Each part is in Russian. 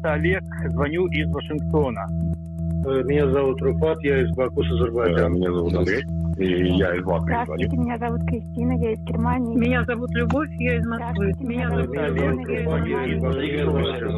Это Олег, звоню из Вашингтона. Э, меня зовут Руфат, я из Баку, с Азербайджана. Меня зовут Андрей, и я из Баку. Здравствуйте, меня зовут Кристина, я из Германии. Меня зовут Любовь, я из Москвы. Меня зовут Олег, я из Москвы.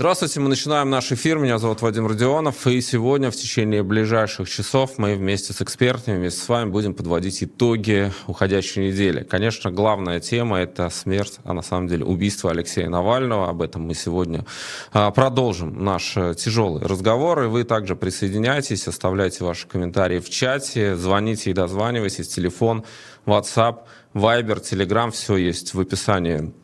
Здравствуйте, мы начинаем наш эфир. Меня зовут Вадим Родионов. И сегодня в течение ближайших часов мы вместе с экспертами, вместе с вами будем подводить итоги уходящей недели. Конечно, главная тема – это смерть, а на самом деле убийство Алексея Навального. Об этом мы сегодня а, продолжим наш э, тяжелый разговор. И вы также присоединяйтесь, оставляйте ваши комментарии в чате, звоните и дозванивайтесь. Телефон, WhatsApp, Viber, Telegram – все есть в описании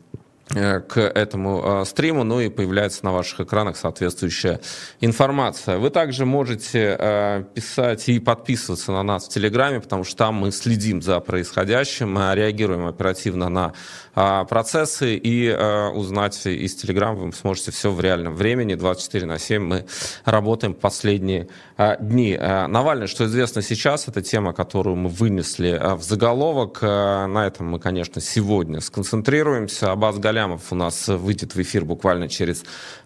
к этому э, стриму, ну и появляется на ваших экранах соответствующая информация. Вы также можете э, писать и подписываться на нас в Телеграме, потому что там мы следим за происходящим, реагируем оперативно на процессы и узнать из Телеграма вы сможете все в реальном времени. 24 на 7 мы работаем последние дни. Навальный, что известно сейчас, это тема, которую мы вынесли в заголовок. На этом мы, конечно, сегодня сконцентрируемся. Абаз Галям Галямов у нас выйдет в эфир буквально через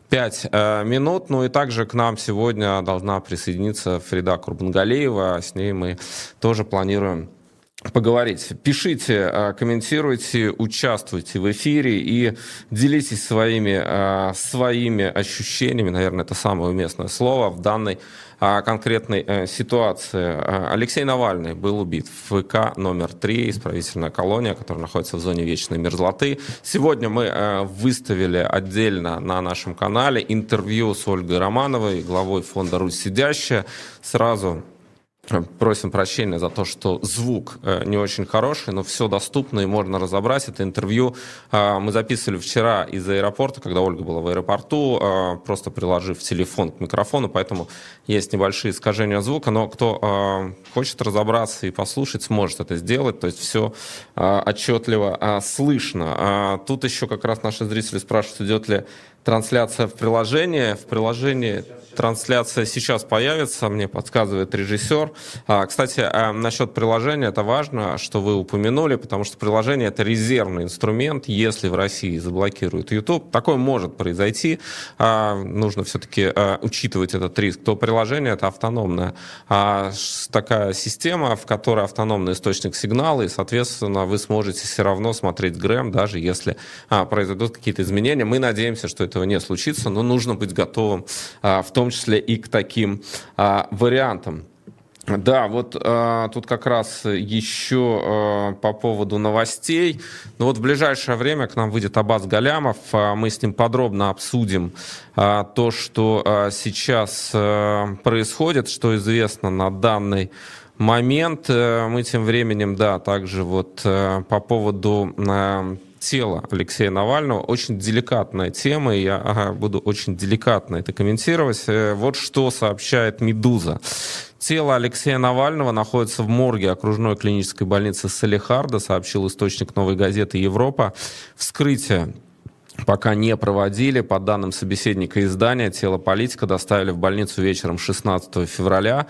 пять э, минут. Ну и также к нам сегодня должна присоединиться Фрида Курбангалеева. С ней мы тоже планируем поговорить. Пишите, э, комментируйте, участвуйте в эфире и делитесь своими, э, своими ощущениями, наверное, это самое уместное слово в данной конкретной э, ситуации. Алексей Навальный был убит в ФК номер 3, исправительная колония, которая находится в зоне вечной мерзлоты. Сегодня мы выставили отдельно на нашем канале интервью с Ольгой Романовой, главой фонда «Русь сидящая». Сразу Просим прощения за то, что звук э, не очень хороший, но все доступно и можно разобрать. Это интервью э, мы записывали вчера из аэропорта, когда Ольга была в аэропорту, э, просто приложив телефон к микрофону, поэтому есть небольшие искажения звука, но кто хочет разобраться и послушать, сможет это сделать, то есть все отчетливо слышно. Тут еще как раз наши зрители спрашивают, идет ли трансляция в приложении. В приложении трансляция сейчас появится, мне подсказывает режиссер. А, кстати, а, насчет приложения, это важно, что вы упомянули, потому что приложение это резервный инструмент, если в России заблокируют YouTube. Такое может произойти, а, нужно все-таки учитывать этот риск. То приложение это автономная такая система, в которой автономный источник сигнала, и, соответственно, вы сможете все равно смотреть Грэм, даже если произойдут какие-то изменения. Мы надеемся, что этого не случится, но нужно быть готовым а, в том числе и к таким а, вариантам. Да, вот э, тут как раз еще э, по поводу новостей. Ну вот в ближайшее время к нам выйдет Абаз Галямов. Э, мы с ним подробно обсудим э, то, что э, сейчас э, происходит, что известно на данный момент. Э, мы тем временем, да, также вот э, по поводу... Э, тела Алексея Навального. Очень деликатная тема, и я ага, буду очень деликатно это комментировать. Э, вот что сообщает «Медуза». Тело Алексея Навального находится в морге окружной клинической больницы Салихарда, сообщил источник «Новой газеты Европа». Вскрытие пока не проводили. По данным собеседника издания, тело политика доставили в больницу вечером 16 февраля.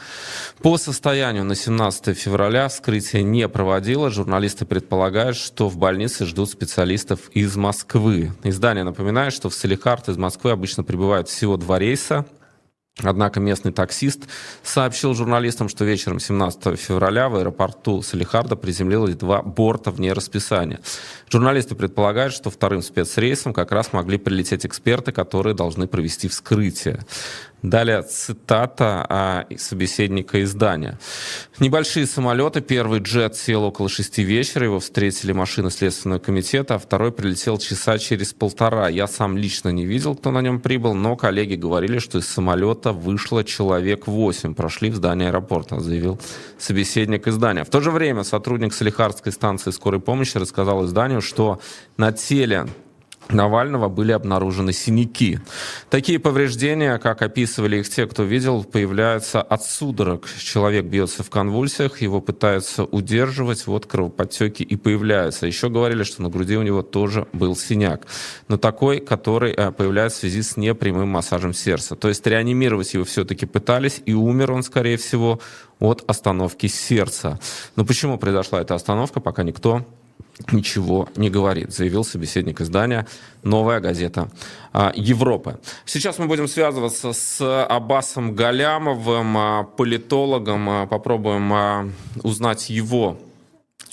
По состоянию на 17 февраля вскрытие не проводило. Журналисты предполагают, что в больнице ждут специалистов из Москвы. Издание напоминает, что в Салихард из Москвы обычно прибывают всего два рейса. Однако местный таксист сообщил журналистам, что вечером 17 февраля в аэропорту Салихарда приземлилось два борта вне расписания. Журналисты предполагают, что вторым спецрейсом как раз могли прилететь эксперты, которые должны провести вскрытие. Далее цитата а, собеседника издания. Небольшие самолеты. Первый джет сел около шести вечера. Его встретили машины Следственного комитета, а второй прилетел часа через полтора. Я сам лично не видел, кто на нем прибыл, но коллеги говорили, что из самолета вышло человек восемь. Прошли в здание аэропорта, заявил собеседник издания. В то же время сотрудник Салихардской станции скорой помощи рассказал изданию, что на теле Навального были обнаружены синяки. Такие повреждения, как описывали их те, кто видел, появляются от судорог. Человек бьется в конвульсиях, его пытаются удерживать, вот кровоподтеки и появляются. Еще говорили, что на груди у него тоже был синяк. Но такой, который э, появляется в связи с непрямым массажем сердца. То есть реанимировать его все-таки пытались, и умер он, скорее всего, от остановки сердца. Но почему произошла эта остановка, пока никто ничего не говорит, заявил собеседник издания «Новая газета а, Европы». Сейчас мы будем связываться с Аббасом Галямовым, а, политологом. А, попробуем узнать его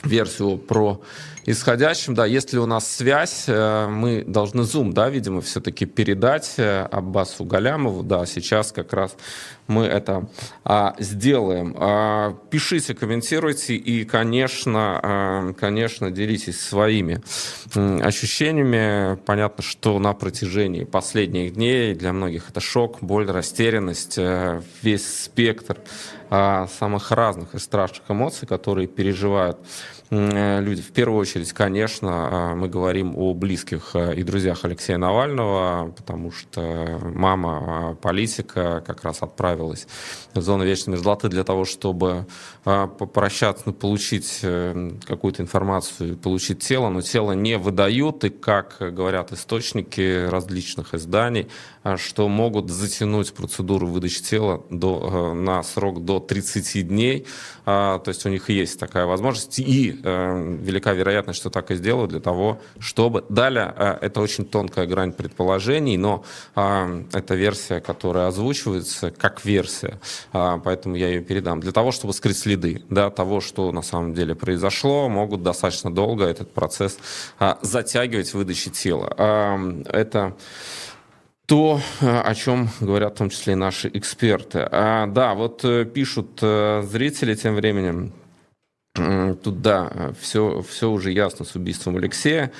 версию про исходящем. Да, если у нас связь, э, мы должны зум, да, видимо, все-таки передать э, Аббасу Галямову. Да, сейчас как раз мы это а, сделаем. А, пишите, комментируйте и, конечно, а, конечно, делитесь своими ощущениями. Понятно, что на протяжении последних дней для многих это шок, боль, растерянность, э, весь спектр а, самых разных и страшных эмоций, которые переживают люди. В первую очередь, конечно, э, мы говорим о близких э, и друзьях Алексея Навального, потому что мама политика как раз отправилась в зону вечной мерзлоты для того, чтобы попрощаться, ну, получить какую-то информацию, получить тело, но тело не выдают, и, как говорят источники различных изданий, что могут затянуть процедуру выдачи тела до, на срок до 30 дней, то есть у них есть такая возможность, и э, велика вероятность, что так и сделают для того, чтобы... Далее, э, это очень тонкая грань предположений, но э, это версия, которая озвучивается как версия, э, поэтому я ее передам. Для того, чтобы скрыть следы да, того, что на самом деле произошло, могут достаточно долго этот процесс э, затягивать выдачи тела. Э, это то, о чем говорят в том числе и наши эксперты. А, да, вот э, пишут э, зрители тем временем, Тут, да, все, все уже ясно с убийством Алексея.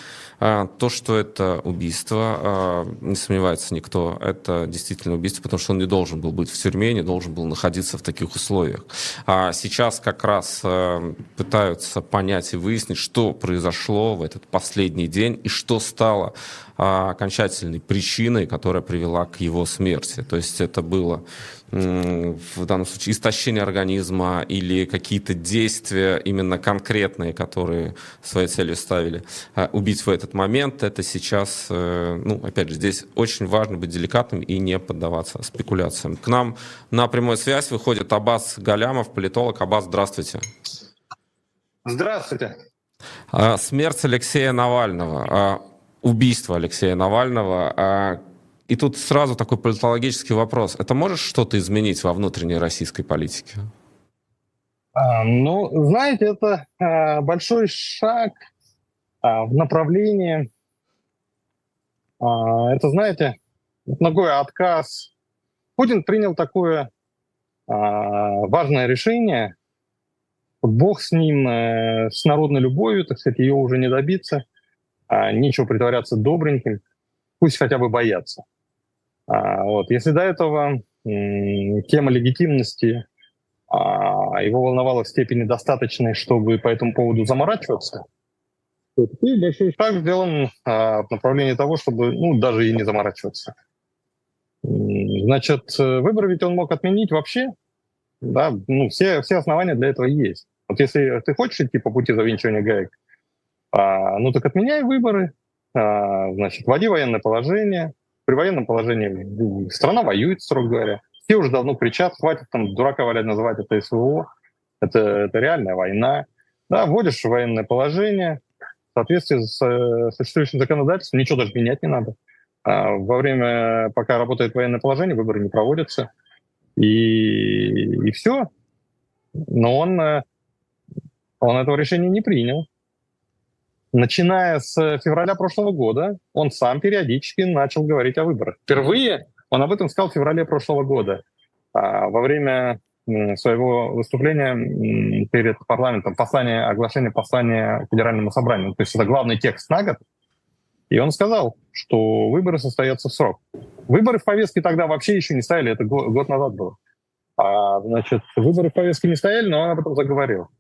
А, то, что это убийство, а, не сомневается никто, это действительно убийство, потому что он не должен был быть в тюрьме, не должен был находиться в таких условиях. А сейчас как раз пытаются понять и выяснить, что произошло в этот последний день и что стало окончательной причиной, которая привела к его смерти. То есть это было в данном случае истощение организма или какие-то действия именно конкретные, которые своей целью ставили убить в этот момент, это сейчас, э, ну, опять же, здесь очень важно быть деликатным и не поддаваться спекуляциям. К нам на прямую связь выходит Абаз Галямов, политолог. Абаз, здравствуйте. Здравствуйте. А, смерть Алексея Навального, а, убийство Алексея Навального. А, и тут сразу такой политологический вопрос. Это может что-то изменить во внутренней российской политике? Ну, знаете, это большой шаг а, в направлении, а, это, знаете, такой отказ. Путин принял такое а, важное решение. Бог с ним, э, с народной любовью, так сказать, ее уже не добиться. Нечего притворяться добреньким. Пусть хотя бы боятся. Вот. Если до этого тема легитимности его волновала в степени достаточной, чтобы по этому поводу заморачиваться – и большой шаг сделан а, в направлении того, чтобы ну, даже и не заморачиваться. Значит, выборы ведь он мог отменить вообще. Да, ну, все, все основания для этого есть. Вот если ты хочешь идти по пути завинчивания гаек, а, ну так отменяй выборы, а, значит, вводи военное положение. При военном положении страна воюет, строго говоря. Все уже давно кричат, хватит там дурака валять, называть это СВО. Это, это реальная война. Да, вводишь военное положение, в соответствии с э, существующим законодательством ничего даже менять не надо. А во время, пока работает военное положение, выборы не проводятся. И, и все. Но он, э, он этого решения не принял. Начиная с февраля прошлого года, он сам периодически начал говорить о выборах. Впервые он об этом сказал в феврале прошлого года. А во время своего выступления перед парламентом послание, оглашение послания Федеральному собранию. То есть это главный текст на год. И он сказал, что выборы состоятся в срок. Выборы в повестке тогда вообще еще не стояли, это год, назад было. А, значит, выборы в повестке не стояли, но он об этом заговорил.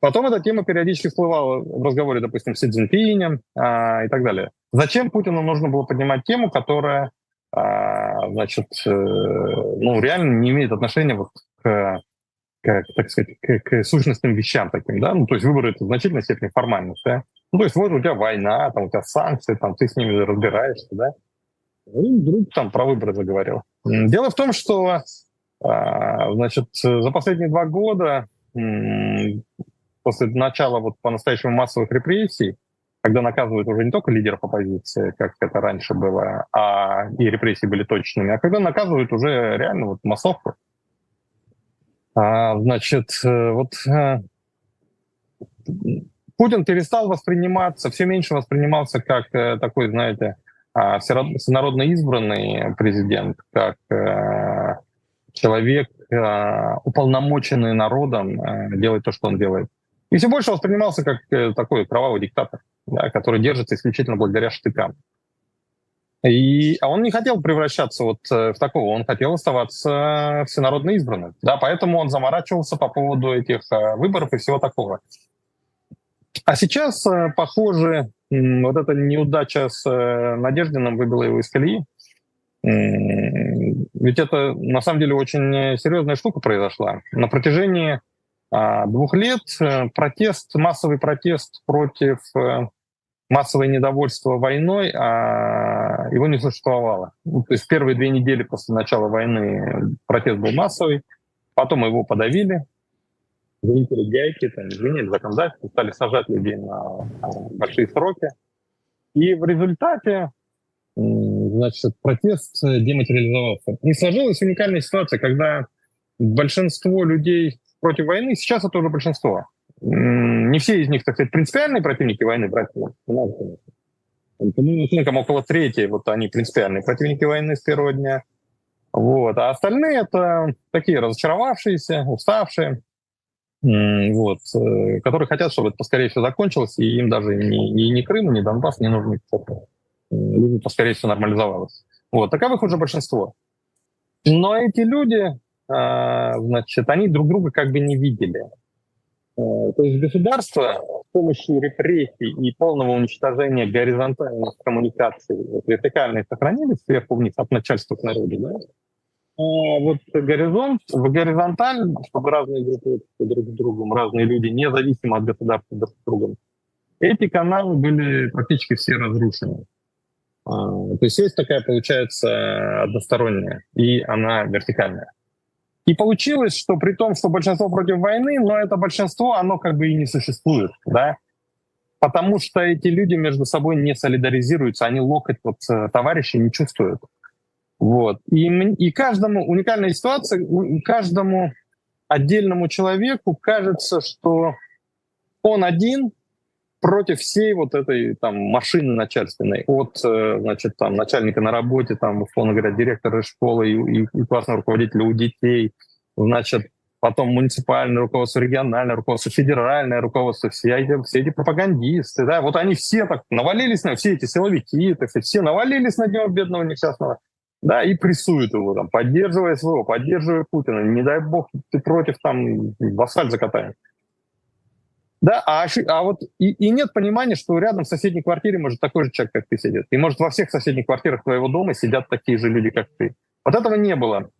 Потом эта тема периодически всплывала в разговоре, допустим, с Си Цзиньпинем а, и так далее. Зачем Путину нужно было поднимать тему, которая, а, значит, э, ну, реально не имеет отношения вот к, к так сказать, к, к сущностным вещам таким, да? Ну, то есть выборы — это в значительной степени формальность, да? Ну, то есть вот у тебя война, там у тебя санкции, там ты с ними разбираешься, да? И вдруг там про выборы заговорил. Дело в том, что, а, значит, за последние два года после начала вот по-настоящему массовых репрессий, когда наказывают уже не только лидеров оппозиции, как это раньше было, а и репрессии были точными, а когда наказывают уже реально вот массовку. А, значит, э, вот а, Путин перестал восприниматься, все меньше воспринимался как а, такой, знаете, а, всенародно избранный президент, как человек, уполномоченный народом делать то, что он делает. И все больше воспринимался как э, такой кровавый диктатор, да, который держится исключительно благодаря штыкам. И, а он не хотел превращаться вот э, в такого, он хотел оставаться всенародно избранным. Да, поэтому он заморачивался по поводу этих э, выборов и всего такого. А сейчас, похоже, вот эта неудача с Надеждиным выбила его из колеи. Ведь это на самом деле очень серьезная штука произошла. На протяжении двух лет э, протест, массовый протест против э, массовое недовольство войной, а его не существовало. Ну, то есть первые две недели после начала войны протест был массовый, потом его подавили, залетели гайки, там, изменили законодательство, стали сажать людей на большие сроки. И в результате значит, протест дематериализовался. И сложилась уникальная ситуация, когда большинство людей против войны, сейчас это уже большинство. Не все из них, так сказать, принципиальные противники войны, братья. По-моему, оценкам около трети, вот они принципиальные противники войны с первого дня. Вот. А остальные это такие разочаровавшиеся, уставшие, вот, э, которые хотят, чтобы это поскорее все закончилось, и им даже ни, ни, Крым, ни Донбасс не нужны, чтобы поскорее все нормализовалось. Вот, таковых уже большинство. Но эти люди, значит, они друг друга как бы не видели. Э, то есть государство с помощью репрессий и полного уничтожения горизонтальных коммуникаций, вертикальные сохранились сверху вниз от начальства к народу, да? А вот горизонт, в горизонталь, чтобы разные группы друг с другом, разные люди, независимо от государства друг с другом, эти каналы были практически все разрушены. А, то есть есть такая, получается, односторонняя, и она вертикальная. И получилось, что при том, что большинство против войны, но это большинство, оно как бы и не существует, да, потому что эти люди между собой не солидаризируются, они локоть вот э, товарищей не чувствуют. Вот. И, и каждому, уникальная ситуация, каждому отдельному человеку кажется, что он один против всей вот этой там машины начальственной, от, э, значит, там, начальника на работе, там, условно говоря, директора школы и, и, и классного руководителя у детей, значит, потом муниципальное руководство, региональное руководство, федеральное руководство, все эти, все эти пропагандисты, да, вот они все так навалились на все эти силовики, так сказать, все навалились на него бедного несчастного, да, и прессуют его там, поддерживая своего, поддерживая Путина, не дай бог ты против, там, в асфальт закатаем. Да, а, а вот и, и нет понимания, что рядом в соседней квартире может такой же человек, как ты, сидит. И может во всех соседних квартирах твоего дома сидят такие же люди, как ты. Вот этого не было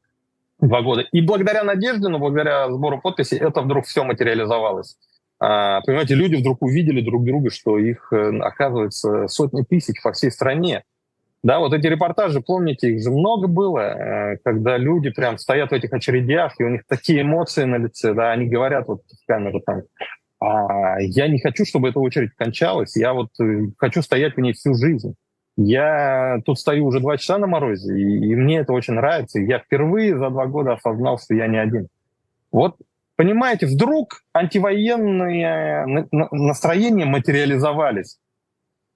два года. И благодаря Надежде, но благодаря сбору подписей это вдруг все материализовалось. А, понимаете, люди вдруг увидели друг друга, что их, э, оказывается, сотни тысяч по всей стране. Да, вот эти репортажи, помните, их же много было, э, когда люди прям стоят в этих очередях, и у них такие эмоции на лице, да, они говорят вот в камеру там, а я не хочу, чтобы эта очередь кончалась. Я вот э, хочу стоять в ней всю жизнь. Я тут стою уже два часа на морозе, и, и мне это очень нравится. Я впервые за два года осознал, что я не один. Вот, понимаете, вдруг антивоенные настроения материализовались.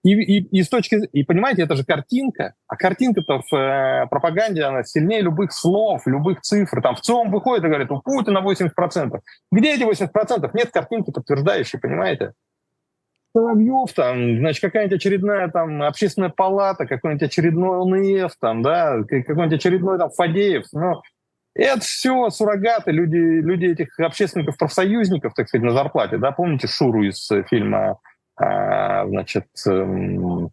И, и, и с точки и понимаете, это же картинка, а картинка-то в э, пропаганде она сильнее любых слов, любых цифр. Там в ЦИОМ выходит и говорит, у Путина 80%. Где эти 80%? Нет картинки подтверждающей, понимаете? Соловьев, там, значит, какая-нибудь очередная там общественная палата, какой-нибудь очередной ОНФ, там, да, какой-нибудь очередной там Фадеев. Ну, Это все суррогаты, люди, люди этих общественников, профсоюзников, так сказать, на зарплате. Да? Помните Шуру из фильма а, значит, эм,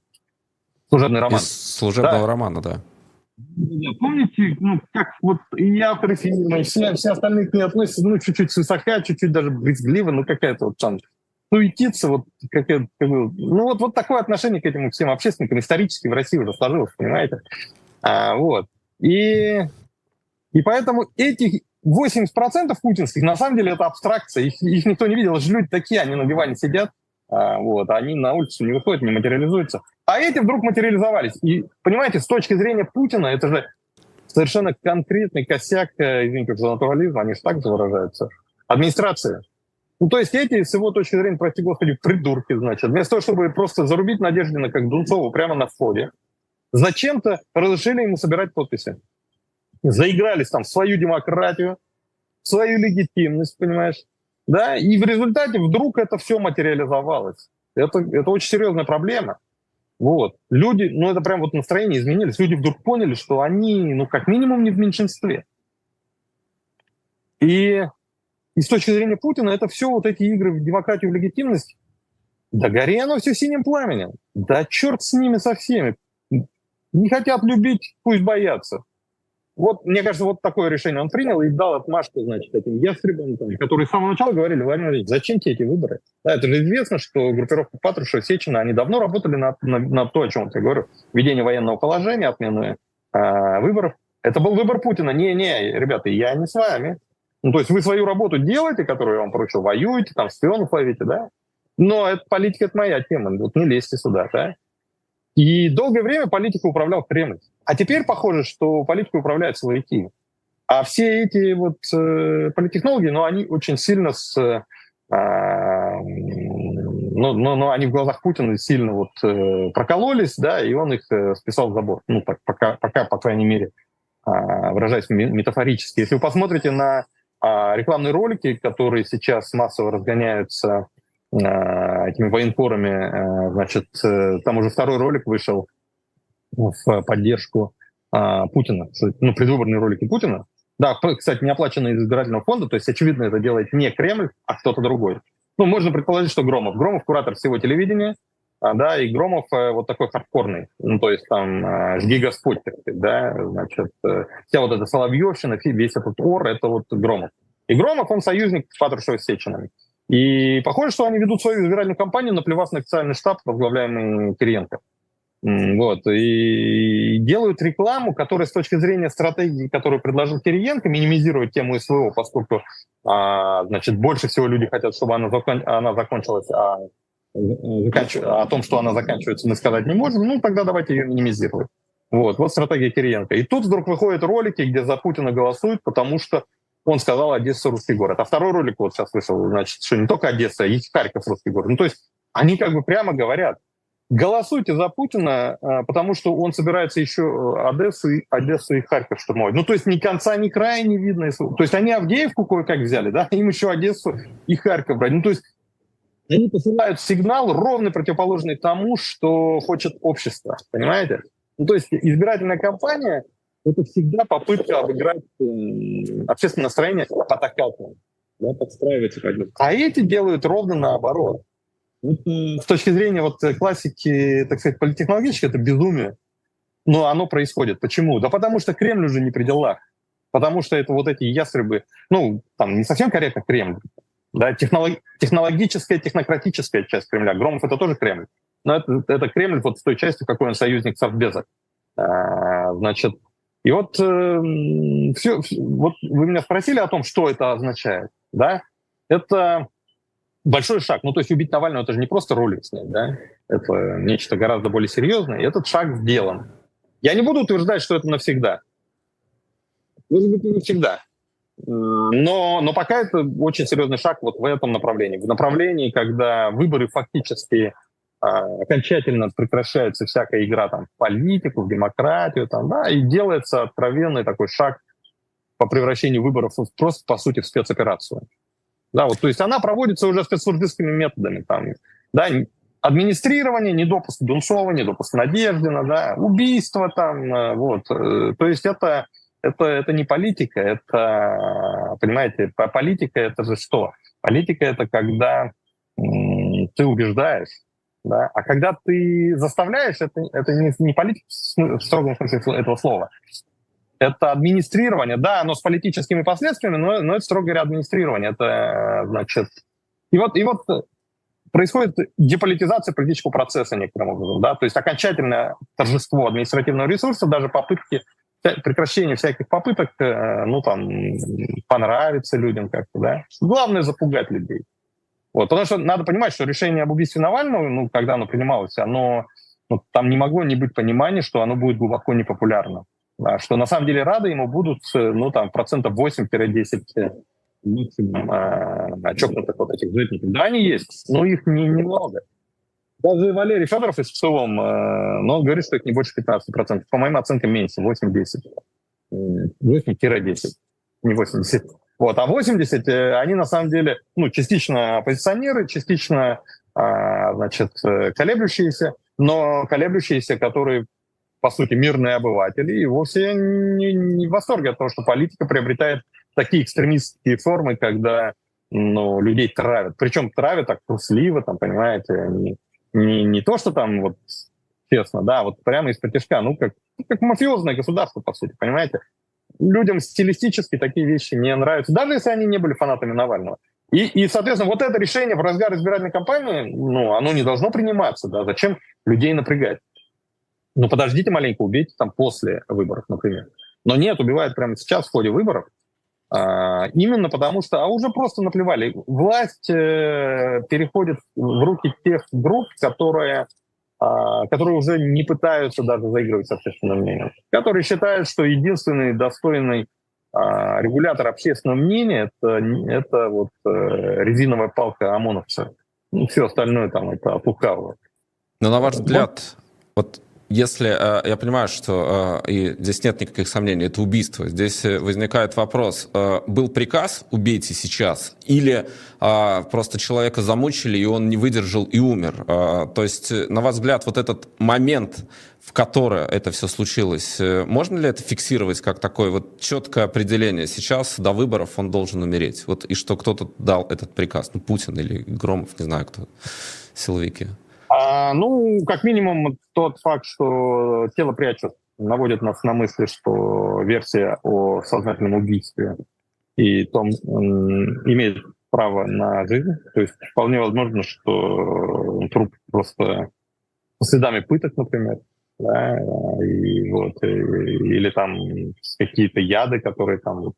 «Служебный роман»? Из «Служебного да. романа», да. Помните, ну, как вот и авторы фильма, и все, все остальные к ней относятся, ну, чуть-чуть свысока, чуть-чуть даже брезгливо, ну, какая-то вот там суетиться, вот, как, как, ну, вот, вот такое отношение к этим всем общественникам исторически в России уже сложилось, понимаете? А, вот. И, и поэтому этих 80% путинских, на самом деле, это абстракция, их, их никто не видел, же люди такие, они на диване сидят, вот, они на улицу не выходят, не материализуются. А эти вдруг материализовались. И, понимаете, с точки зрения Путина, это же совершенно конкретный косяк, э, извините за натурализм, они же так же выражаются, администрации. Ну, то есть эти, с его точки зрения, прости господи, придурки, значит, вместо того, чтобы просто зарубить Надеждина как Дунцову прямо на входе, зачем-то разрешили ему собирать подписи. Заигрались там в свою демократию, в свою легитимность, понимаешь? Да, и в результате вдруг это все материализовалось. Это, это очень серьезная проблема. Вот. Люди, ну это прям вот настроение изменились. Люди вдруг поняли, что они, ну как минимум, не в меньшинстве. И, и с точки зрения Путина это все вот эти игры в демократию, в легитимность, да гори оно все синим пламенем. Да черт с ними со всеми. Не хотят любить, пусть боятся. Вот, мне кажется, вот такое решение он принял и дал отмашку, значит, этим ястребам, там, которые с самого начала говорили, Владимир Владимирович, зачем тебе эти выборы? Да, это же известно, что группировка Патрушева, Сечина, они давно работали на, на, на то, о чем я говорю, введение военного положения, отмены э, выборов. Это был выбор Путина. Не-не, ребята, я не с вами. Ну, то есть вы свою работу делаете, которую я вам поручил, воюете, там, шпионов ловите, да? Но это политика, это моя тема, вот не лезьте сюда, да? И долгое время политикой управлял Кремль. А теперь похоже, что политикой управляют силовики. А все эти вот э, политтехнологи, ну, они очень сильно с... Э, ну, ну, ну, они в глазах Путина сильно вот э, прокололись, да, и он их э, списал в забор. Ну, так, пока, пока, по крайней мере, э, выражаясь метафорически. Если вы посмотрите на э, рекламные ролики, которые сейчас массово разгоняются этими военкорами, э, значит, э, там уже второй ролик вышел, в поддержку Путина, ну, предвыборные ролики Путина. Да, кстати, не оплаченные из избирательного фонда, то есть, очевидно, это делает не Кремль, а кто-то другой. Ну, можно предположить, что Громов. Громов куратор всего телевидения, а, да, и Громов э, вот такой хардкорный, ну, то есть там э, «Жги Господь», так да, значит, э, вся вот эта Соловьевщина, весь этот ор, это вот Громов. И Громов, он союзник с Сечиным. И похоже, что они ведут свою избирательную кампанию, наплевав на официальный штаб, возглавляемый Кириенко. Вот, и делают рекламу, которая с точки зрения стратегии, которую предложил Кириенко, минимизирует тему СВО, поскольку а, значит, больше всего люди хотят, чтобы она, закон... она закончилась, а заканч... о том, что она заканчивается, мы сказать не можем, ну тогда давайте ее минимизировать. Вот, вот стратегия Кириенко. И тут вдруг выходят ролики, где за Путина голосуют, потому что он сказал Одесса русский город. А второй ролик вот сейчас вышел, значит, что не только Одесса, а и Харьков русский город. Ну то есть они как бы прямо говорят, Голосуйте за Путина, а, потому что он собирается еще э, Одессу, Одессу и Харьков штурмовать. Ну, то есть ни конца, ни края не видно. То есть они Авдеевку кое-как взяли, да, им еще Одессу и Харьков брать. Ну, то есть они посылают сигнал ровно противоположный тому, что хочет общество, понимаете? Ну, то есть избирательная кампания – это всегда попытка обыграть общественное настроение по такату, да, подстраивать. А эти делают ровно наоборот. С точки зрения вот э, классики, так сказать, политтехнологической, это безумие. Но оно происходит. Почему? Да потому что Кремль уже не при делах. Потому что это вот эти ястребы, ну, там не совсем корректно Кремль, да, технолог, технологическая, технократическая часть Кремля. Громов это тоже Кремль. Но это, это Кремль вот с той частью, какой он союзник Совбеза. А, значит, и вот, э, все, вот вы меня спросили о том, что это означает. Да? Это большой шаг. Ну, то есть убить Навального — это же не просто ролик снять, да? Это нечто гораздо более серьезное. И этот шаг сделан. Я не буду утверждать, что это навсегда. Может быть, не навсегда. Но, но пока это очень серьезный шаг вот в этом направлении. В направлении, когда выборы фактически окончательно прекращается всякая игра там, в политику, в демократию, там, да, и делается откровенный такой шаг по превращению выборов в просто, по сути, в спецоперацию. Да, вот, то есть она проводится уже спецслужбистскими методами. Там, да, администрирование, недопуск Дунцова, недопуск Надеждина, да, убийство там, э, вот. Э, то есть это, Это, это не политика, это, понимаете, политика это же что? Политика это когда ты убеждаешь, да? а когда ты заставляешь, это, это не, не политика в строгом смысле этого слова. Это администрирование, да, оно с политическими последствиями, но, но это, строго говоря, администрирование. Это, значит... И вот, и вот происходит деполитизация политического процесса некоторым образом, да, то есть окончательное торжество административного ресурса, даже попытки прекращение всяких попыток, э, ну, там, понравиться людям как-то, да. Главное — запугать людей. Вот, потому что надо понимать, что решение об убийстве Навального, ну, когда оно принималось, оно, ну, там не могло не быть понимания, что оно будет глубоко непопулярно. Да, что на самом деле рады ему будут, э, ну, там, процентов 8-10 максимум а, чокнутых вот этих житников. Да, они есть, но их не, немного. Даже Валерий Федоров из ПСОМ, э, но он говорит, что их не больше 15%. По моим оценкам, меньше, 8-10. 8-10, не 80. Вот. А 80, э, они на самом деле, ну, частично оппозиционеры, частично, а, значит, э, колеблющиеся, но колеблющиеся, которые, по сути, мирные обыватели, и вовсе не, не в восторге от того, что политика приобретает такие экстремистские формы, когда ну, людей травят. Причем травят так трусливо, там, понимаете, они не, не то, что там вот честно, да, вот прямо из-под тяжка, ну, как, ну, как мафиозное государство, по сути, понимаете? Людям стилистически такие вещи не нравятся, даже если они не были фанатами Навального. И, и, соответственно, вот это решение в разгар избирательной кампании, ну, оно не должно приниматься, да, зачем людей напрягать? Ну, подождите маленько, убейте там после выборов, например. Но нет, убивают прямо сейчас в ходе выборов, а, именно потому что, а уже просто наплевали. Власть э, переходит в руки тех групп, которые, которые уже не пытаются даже заигрывать с общественным мнением, которые считают, что единственный достойный а, регулятор общественного мнения это, это вот э, резиновая палка ОМОНовца. Ну, все остальное там это лукавого. Но на ваш взгляд, вот если э, я понимаю, что э, и здесь нет никаких сомнений, это убийство. Здесь э, возникает вопрос: был приказ убейте сейчас, или просто человека замучили и он не выдержал и умер? То есть, на ваш взгляд, вот этот момент, в который это все случилось, можно ли это фиксировать как такое вот четкое определение? Сейчас до выборов он должен умереть. Вот и что кто-то дал этот приказ, ну Путин или Громов, не знаю кто, силовики. А, ну, как минимум, тот факт, что тело прячут, наводит нас на мысли, что версия о сознательном убийстве и том имеет право на жизнь. То есть вполне возможно, что труп просто следами пыток, например, да, и вот, и, или там какие-то яды, которые там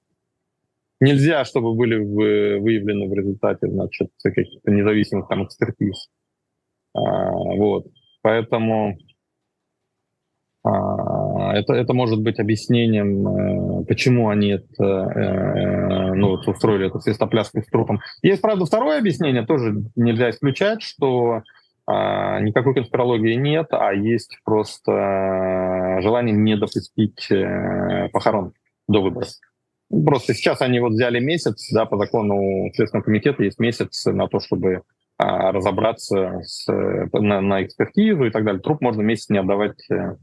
нельзя, чтобы были выявлены в результате, значит, каких-то независимых там экспертиз. А, вот. Поэтому а, это, это может быть объяснением, э, почему они это, э, ну, вот устроили эту свистопляску с трупом. Есть, правда, второе объяснение, тоже нельзя исключать, что а, никакой конспирологии нет, а есть просто желание не допустить э, похорон до выборов. Просто сейчас они вот взяли месяц, да, по закону Следственного комитета есть месяц на то, чтобы разобраться с, на, на экспертизу и так далее. Труп можно месяц не отдавать э,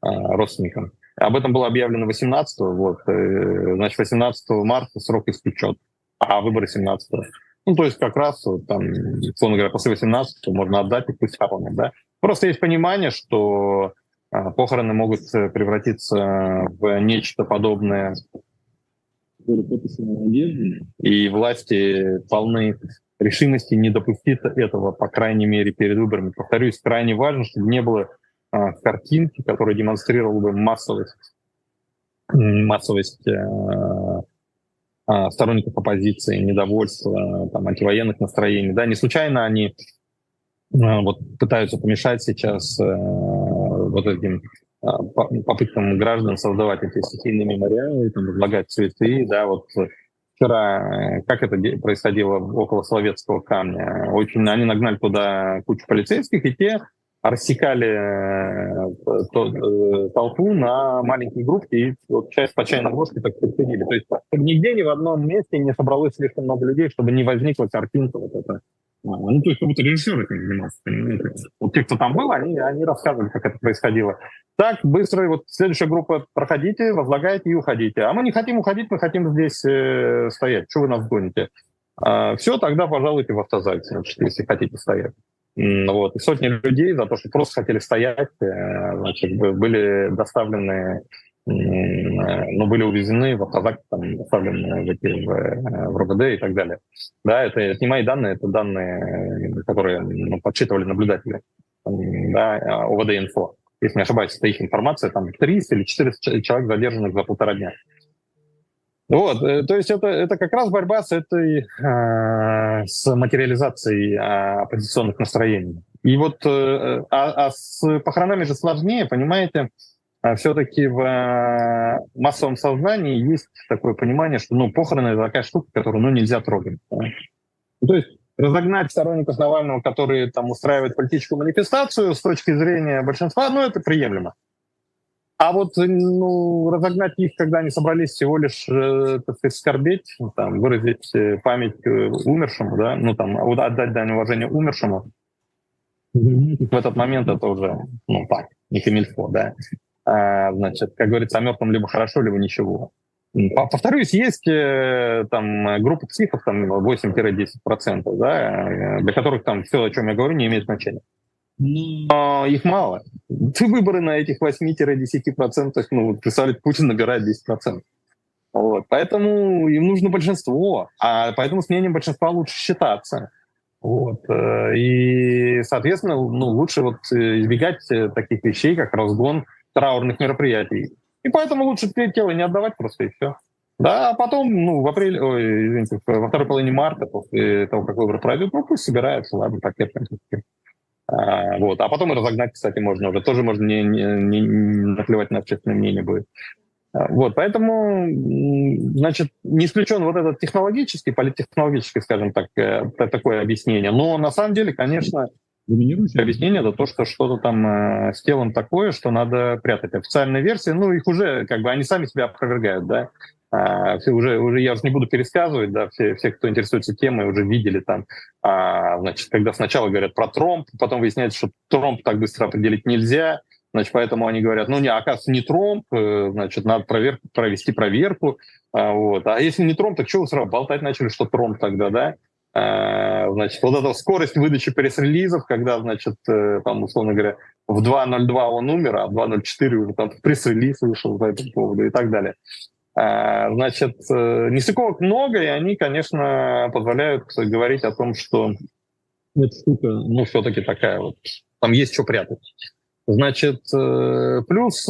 а, родственникам. Об этом было объявлено 18 вот, э, значит, 18 марта срок истечет, а выборы 17 -го. Ну, то есть как раз, там, условно говоря, после 18 можно отдать и пусть хоронят, да. Просто есть понимание, что а, похороны могут превратиться в нечто подобное и власти полны решимости не допустить этого, по крайней мере, перед выборами. Повторюсь, крайне важно, чтобы не было а, картинки, которая демонстрировала бы массовость, массовость а, а, сторонников оппозиции, недовольство, там, антивоенных настроений. Да, не случайно они а, вот, пытаются помешать сейчас а, вот этим попыткам граждан создавать эти стихийные мемориалы, там, возлагать цветы, да, вот вчера, э, как это происходило около Соловецкого камня. Очень они нагнали туда кучу полицейских, и те рассекали э, э, толпу на маленькие группки и вот часть по чайной ложке так подсудили. То есть нигде ни в одном месте не собралось слишком много людей, чтобы не возникла картинка вот эта Ну, то есть, как будто режиссер этим занимался, понимаете? Вот те, кто там был, они, они рассказывали, как это происходило. Так, быстро, вот следующая группа, проходите, возлагайте и уходите. А мы не хотим уходить, мы хотим здесь э, стоять. Что вы нас гоните? А, все, тогда пожалуйте в автозак, значит, если хотите стоять. Вот. И сотни людей за то, что просто хотели стоять, э, значит, были доставлены ну, были увезены в автозак, там, доставлены в, эти, в, э, в РОГД и так далее. Да, это, это не мои данные, это данные, которые ну, подсчитывали наблюдатели, да, ОВД-инфо. Если не ошибаюсь, это их информация, там 300 или 400 человек задержанных за полтора дня. Вот, э, то есть это, это как раз борьба с этой, э, с материализацией э, оппозиционных настроений. И вот, э, а, а с похоронами же сложнее, понимаете, а все-таки в э, массовом сознании есть такое понимание, что ну, похороны — это такая штука, которую ну, нельзя трогать. Да? Ну, то есть разогнать сторонников Навального, которые там устраивают политическую манифестацию с точки зрения большинства, ну, это приемлемо. А вот ну, разогнать их, когда они собрались всего лишь, э, так сказать, скорбеть, ну, там, выразить э, память умершему, да, ну, там, отдать дань уважения умершему, в этот момент это уже, ну, так, не камильфо, да. А, значит, как говорится, о мертвом либо хорошо, либо ничего. Повторюсь, есть э, там группа психов, там 8-10%, да, э, для которых там все, о чем я говорю, не имеет значения. Но их мало. Ты выборы на этих 8-10%, ну, представляете, Путин набирает 10%. Вот. Поэтому им нужно большинство, а поэтому с мнением большинства лучше считаться. Вот. Э, и, соответственно, ну, лучше вот избегать таких вещей, как разгон траурных мероприятий. И поэтому лучше тело не отдавать просто, и все. Да, а потом, ну, в апреле, ой, извините, во второй половине марта, после того, как выборы пройдут, ну, пусть собираются, ладно, пакетом. А, вот. А потом и разогнать, кстати, можно уже. Тоже можно не, не, не наплевать на общественное мнение будет. А, вот, поэтому, значит, не исключен вот этот технологический, политтехнологический, скажем так, э, такое объяснение. Но на самом деле, конечно, Доминирующее объяснение это то, что что-то там э, с телом такое, что надо прятать. Официальная версия, ну, их уже, как бы, они сами себя опровергают, да. А, все уже, уже я уже не буду пересказывать, да, все, все, кто интересуется темой, уже видели там, а, значит, когда сначала говорят про тромб, потом выясняется, что тромб так быстро определить нельзя, значит, поэтому они говорят, ну, не, оказывается, не тромб, э, значит, надо проверку, провести проверку, а, вот. А если не тромб, так что вы сразу болтать начали, что тромб тогда, да? Э, значит, вот эта скорость выдачи пресс-релизов, когда, значит, э, там, условно говоря, в 2.02 он умер, а в 2.04 уже там пресс-релиз вышел по этому поводу и так далее. Э, значит, нестыковок много, и они, конечно, позволяют говорить о том, что эта штука, ну, все-таки такая вот, там есть что прятать. Значит, плюс,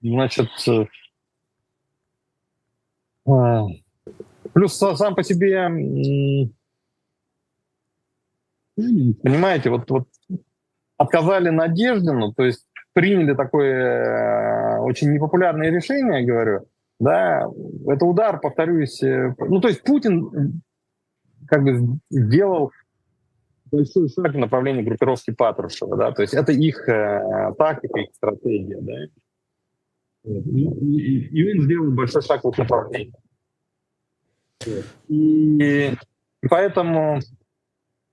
значит, Плюс сам по себе, понимаете, вот, вот отказали Надеждину, то есть приняли такое э, очень непопулярное решение, говорю, да, это удар, повторюсь, э, ну, то есть Путин как бы сделал большой шаг в направлении группировки Патрушева, да, то есть это их э, тактика, их стратегия, да. И, и, и он сделал большой шаг в этом направлении. И поэтому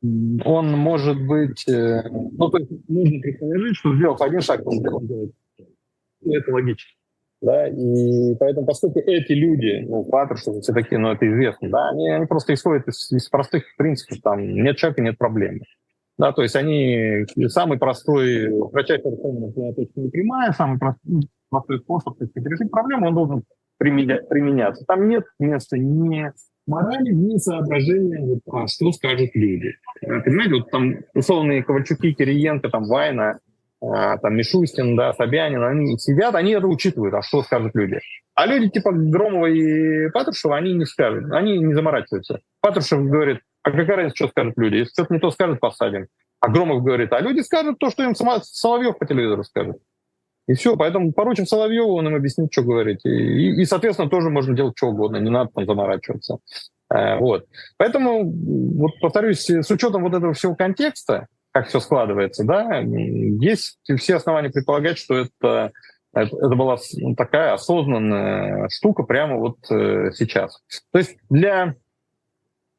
он может быть... Э, ну, то есть нужно предположить, что сделав один шаг, он делает. Это логично. Да, и поэтому, поскольку эти люди, ну, Патрушев, все такие, ну, это известно, да, они, они просто исходят из, из простых принципов, там, нет человека, нет проблемы. Да, то есть они самый простой, кратчайшая расстояние прямая, самый простой, простой способ так сказать, решить проблему, он должен применяться. Там нет места ни морали, ни соображения, вот, а что скажут люди. Э, понимаете, вот там условные Ковальчуки, Кириенко, там Вайна, а, там Мишустин, да, Собянин, они сидят, они это учитывают, а что скажут люди. А люди типа Громова и Патрушева, они не скажут, они не заморачиваются. Патрушев говорит, а какая разница, что скажут люди? Если кто-то не то скажет, посадим. А Громов говорит, а люди скажут то, что им Соловьев по телевизору скажет. И все, поэтому поручим Соловьеву, он им объяснит, что говорить. И, и, соответственно, тоже можно делать что угодно, не надо там заморачиваться. Э, вот. Поэтому, вот повторюсь, с учетом вот этого всего контекста, как все складывается, да, есть все основания предполагать, что это, это, была такая осознанная штука прямо вот э, сейчас. То есть для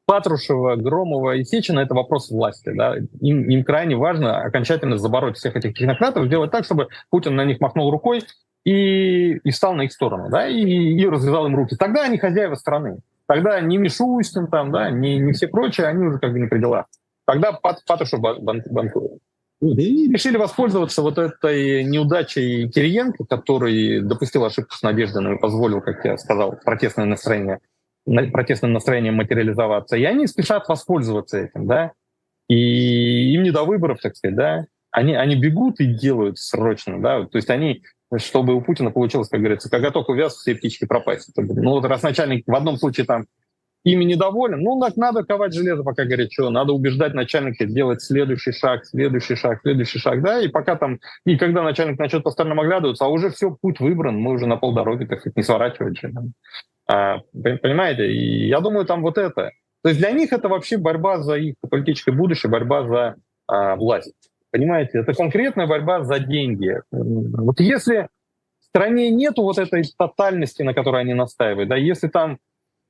Патрушева, Громова и Сечина — это вопрос власти. Да? Им, им крайне важно окончательно забороть всех этих технократов, сделать так, чтобы Путин на них махнул рукой и, и встал на их сторону, да, и, и развязал им руки. Тогда они хозяева страны. Тогда не Мишустин там, да, не, не все прочие, они уже как бы не при делах. Тогда Пат, Патрушев банкует. И решили воспользоваться вот этой неудачей Кириенко, который допустил ошибку с Надеждой и позволил, как я сказал, протестное настроение, протестным настроением материализоваться. И они спешат воспользоваться этим, да. И им не до выборов, так сказать, да. Они, они бегут и делают срочно, да. То есть они чтобы у Путина получилось, как говорится, коготок увяз, все птички пропасть. Ну вот раз начальник в одном случае там ими недоволен, ну так надо ковать железо, пока горячо, надо убеждать начальника делать следующий шаг, следующий шаг, следующий шаг, да, и пока там, и когда начальник начнет по сторонам оглядываться, а уже все, путь выбран, мы уже на полдороги, так сказать, не сворачивать же. Понимаете, и я думаю, там вот это. То есть для них это вообще борьба за их политическое будущее, борьба за а, власть. Понимаете, это конкретная борьба за деньги. Вот если в стране нету вот этой тотальности, на которой они настаивают, да, если там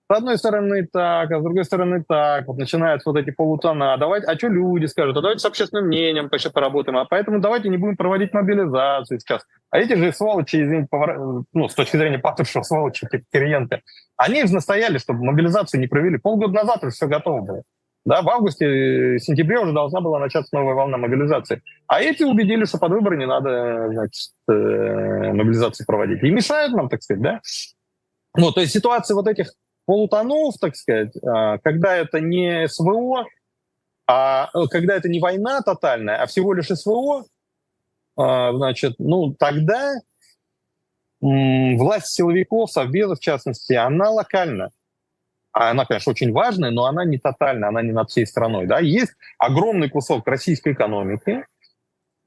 с одной стороны так, а с другой стороны так, вот начинаются вот эти полутона, а давайте, а что люди скажут, а давайте с общественным мнением еще поработаем, а поэтому давайте не будем проводить мобилизацию сейчас. А эти же сволочи, извините, повор... ну, с точки зрения Патрушева, сволочи, Кириенко, они же настояли, чтобы мобилизацию не провели. Полгода назад уже все готово было. Да, в августе-сентябре уже должна была начаться новая волна мобилизации. А эти убедили, что под выборы не надо значит, э, мобилизацию проводить. И мешают нам, так сказать, да? Ну, то есть ситуация вот этих полутонов, так сказать, а, когда это не СВО, а когда это не война тотальная, а всего лишь СВО, а, значит, ну, тогда власть силовиков, Совбеза в частности, она локальна. Она, конечно, очень важная, но она не тотальная, она не над всей страной. Да? Есть огромный кусок российской экономики,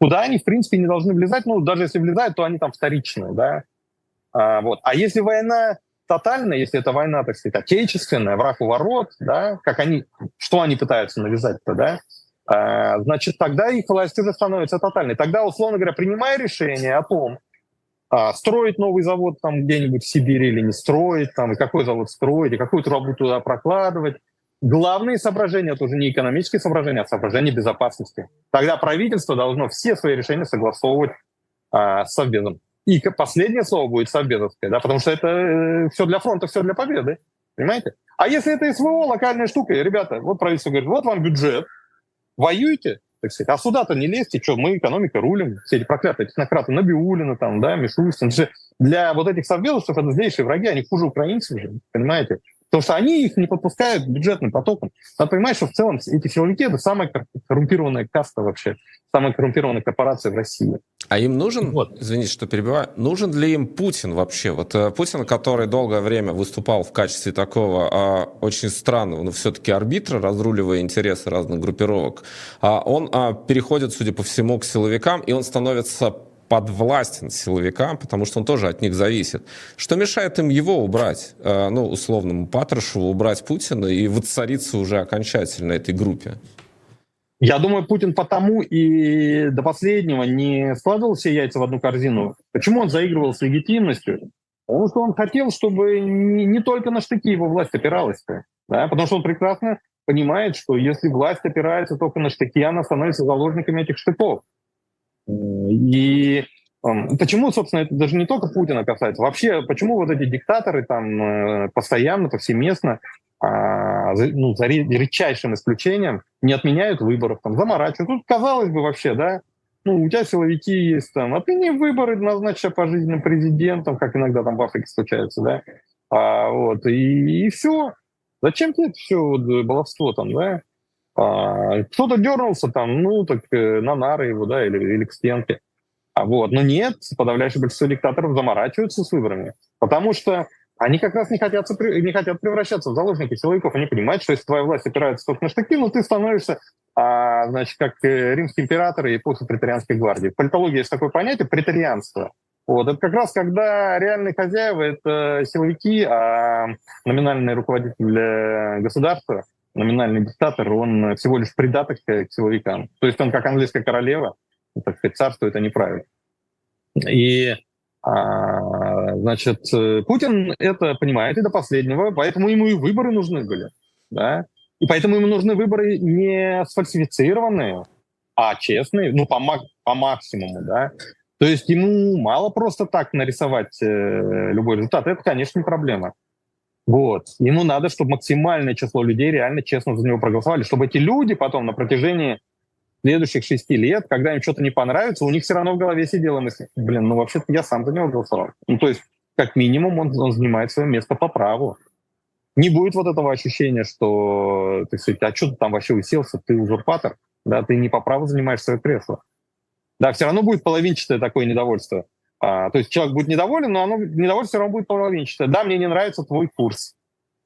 куда они, в принципе, не должны влезать. Ну, даже если влезают, то они там вторичные. Да? А, вот. а если война тотальная, если это война, так сказать, отечественная, враг у ворот, да, как они, что они пытаются навязать-то, да, а, значит, тогда их власть уже становится тотальной. Тогда, условно говоря, принимая решение о том, а, строить новый завод там где-нибудь в Сибири или не строить, там, и какой завод строить, и какую трубу туда прокладывать. Главные соображения это уже не экономические соображения, а соображения безопасности. Тогда правительство должно все свои решения согласовывать а, с Совбезом. И последнее слово будет совбезовское, да, потому что это э, все для фронта, все для победы. Понимаете? А если это СВО, локальная штука, ребята, вот правительство говорит, вот вам бюджет, воюйте, так сказать. А сюда-то не лезьте, что мы экономика рулим. Все эти проклятые технократы Набиулина, там, да, Мишустин. Для вот этих совбезовцев это злейшие враги, они хуже украинцев же, понимаете? Потому что они их не подпускают бюджетным потоком. Надо понимать, что в целом эти силовики — это самая коррумпированная каста вообще, самая коррумпированная корпорация в России. А им нужен, вот. извините, что перебиваю, нужен ли им Путин вообще? Вот э, Путин, который долгое время выступал в качестве такого а, очень странного, но все-таки арбитра, разруливая интересы разных группировок, а, он а, переходит, судя по всему, к силовикам, и он становится подвластен силовикам, потому что он тоже от них зависит. Что мешает им его убрать, э, ну, условному Патрушеву, убрать Путина и воцариться уже окончательно этой группе? Я думаю, Путин потому и до последнего не складывал все яйца в одну корзину. Почему он заигрывал с легитимностью? Потому что он хотел, чтобы не, не только на штыки его власть опиралась. Да? Потому что он прекрасно понимает, что если власть опирается только на штыки, она становится заложниками этих штыков. И Почему, собственно, это даже не только Путина касается. Вообще, почему вот эти диктаторы там э, постоянно, повсеместно, а, ну, за редчайшим исключением, не отменяют выборов, там, заморачивают. Тут, казалось бы, вообще, да, ну, у тебя силовики есть, там, отмени выборы, назначь пожизненным президентом, как иногда там в Африке случается, да, а, вот, и, и все. Зачем тебе это все вот, баловство там, да? А, кто-то дернулся там, ну, так э, на нары его, да, или, или к стенке. А вот, но нет, подавляющее большинство диктаторов заморачиваются с выборами, потому что они как раз не хотят, не хотят превращаться в заложников силовиков. Они понимают, что если твоя власть опирается только на штыки, ну ты становишься, а, значит, как э, римский император и после претарианской гвардии. В политологии есть такое понятие претарианство. Вот, это как раз когда реальные хозяева — это силовики, а номинальный руководитель государства номинальный диктатор, он всего лишь придаток к силовикам. То есть он как английская королева, так сказать, царствует, а не правит. И а, значит, Путин это понимает и до последнего, поэтому ему и выборы нужны были. Да? И поэтому ему нужны выборы не сфальсифицированные, а честные, ну, по, мак- по максимуму, да. То есть ему мало просто так нарисовать э, любой результат. Это, конечно, не проблема. Вот. Ему надо, чтобы максимальное число людей реально честно за него проголосовали, чтобы эти люди потом на протяжении следующих шести лет, когда им что-то не понравится, у них все равно в голове сидела мысль, блин, ну вообще-то я сам за него голосовал. Ну то есть как минимум он, он занимает свое место по праву. Не будет вот этого ощущения, что, так сказать, а что ты там вообще уселся, ты узурпатор, да, ты не по праву занимаешь свое кресло. Да, все равно будет половинчатое такое недовольство. А, то есть человек будет недоволен, но оно недовольство все равно будет половинчатое. Да, мне не нравится твой курс,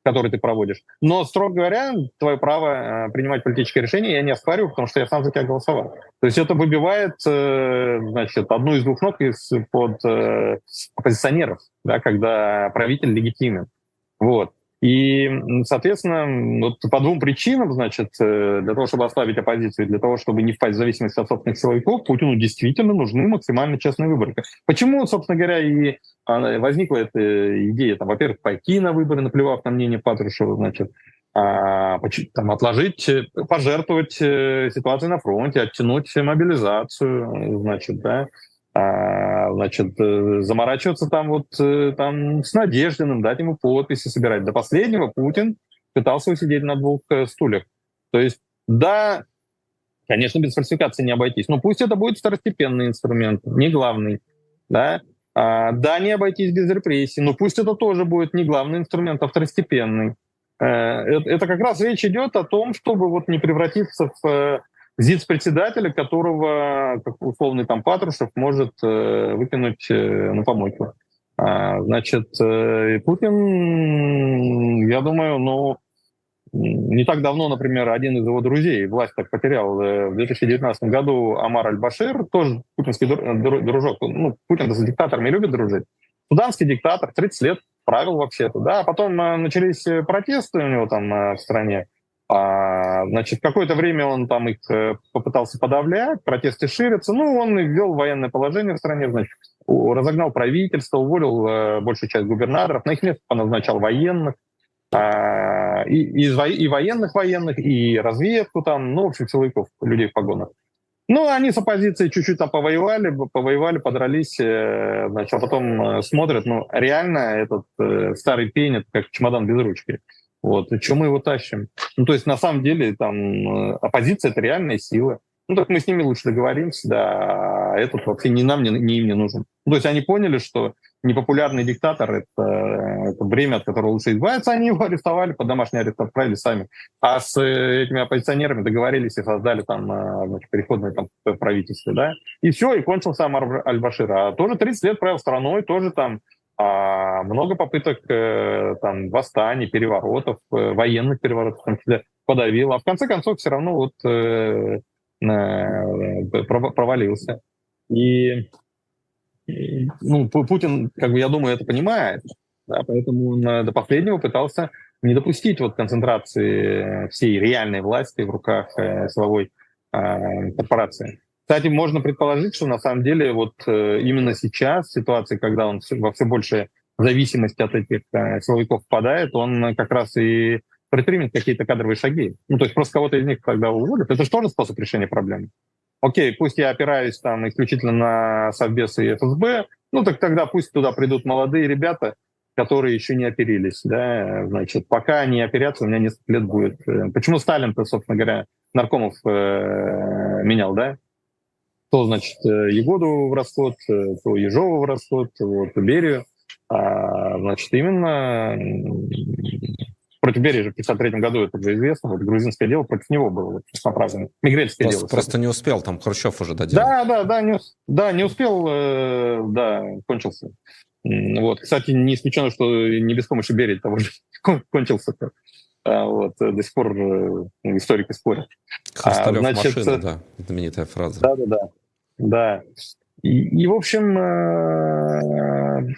который ты проводишь. Но, строго говоря, твое право э, принимать политические решения я не оспариваю, потому что я сам за тебя голосовал. То есть это выбивает, э, значит, одну из двух ног из-под э, оппозиционеров, да, когда правитель легитимен. Вот. И, соответственно, вот по двум причинам, значит, э, для того, чтобы ослабить оппозицию, для того, чтобы не впасть в зависимость от собственных силовиков, Путину действительно нужны максимально честные выборы. Почему, собственно говоря, и а, возникла эта идея, там, во-первых, пойти на выборы, наплевав на мнение Патрушева, значит, а, там, отложить, э, пожертвовать э, ситуацией на фронте, оттянуть мобилизацию, значит, да, а, значит, э, заморачиваться там вот э, там с Надеждиным, дать ему подписи собирать. До последнего Путин пытался усидеть на двух э, стульях. То есть, да, конечно, без фальсификации не обойтись, но пусть это будет второстепенный инструмент, не главный, да. А, да, не обойтись без репрессий, но пусть это тоже будет не главный инструмент, а второстепенный. Это как раз речь идет о том, чтобы вот не превратиться в ЗИЦ-председателя, которого, как условный там Патрушев, может э, выкинуть э, на помойку. А, значит, э, Путин, я думаю, ну, не так давно, например, один из его друзей власть так потерял. Э, в 2019 году Амар Аль-Башир, тоже путинский дружок. Ну, Путин с диктаторами любит дружить. Суданский диктатор, 30 лет правил вообще-то, да. А потом э, начались протесты у него там в стране. А, значит, какое-то время он там их э, попытался подавлять, протесты ширятся. Ну, он ввел военное положение в стране, значит, разогнал правительство, уволил э, большую часть губернаторов, на их место поназначал военных, а, и, и, военных военных, и разведку там, ну, в общем, силовиков, людей в погонах. Ну, они с оппозицией чуть-чуть там повоевали, повоевали, подрались, э, значит, а потом смотрят, ну, реально этот старый пень, это как чемодан без ручки. Вот, и что мы его тащим? Ну, то есть, на самом деле, там, э, оппозиция — это реальная сила. Ну, так мы с ними лучше договоримся, да, а этот вообще ни нам, ни, ни им не нужен. Ну, то есть они поняли, что непопулярный диктатор это, — это время, от которого лучше избавиться, они его арестовали, под домашний арест отправили сами. А с э, этими оппозиционерами договорились и создали там э, значит, переходное там, правительство, да, и все, и кончился Амар Аль-Башир. А тоже 30 лет правил страной, тоже там а много попыток э, там, восстаний, переворотов, э, военных переворотов в том числе подавил, а в конце концов все равно вот э, э, провалился. И ну, Путин, как бы, я думаю, это понимает, да, поэтому он до последнего пытался не допустить вот концентрации всей реальной власти в руках э, силовой э, корпорации. Кстати, можно предположить, что на самом деле вот э, именно сейчас, ситуация, когда он во все больше зависимости от этих э, силовиков впадает, он как раз и предпримет какие-то кадровые шаги. Ну, то есть просто кого-то из них тогда уволят. Это же тоже способ решения проблемы. Окей, пусть я опираюсь там исключительно на Совбез и ФСБ, ну так тогда пусть туда придут молодые ребята, которые еще не оперились, да, значит, пока они оперятся, у меня несколько лет будет. Э, почему Сталин-то, собственно говоря, наркомов э, менял, да? То, значит, э, Егоду в расход, э, то Ежова в расход, вот, Берию. А, значит, именно против Берии же в 1953 году, это уже известно, вот грузинское дело против него было направлено. Мигрельское просто, дело. Просто не успел, там Хрущев уже доделал. Да, да, да, не, да, не успел, э, да, кончился. Вот. Кстати, не исключено, что не без помощи Берии того же кончился. -то. А, вот, до сих пор историки спорят. Хрусталев а, значит, машина, да, знаменитая фраза. Да, да, да. Да. И, и в общем, э,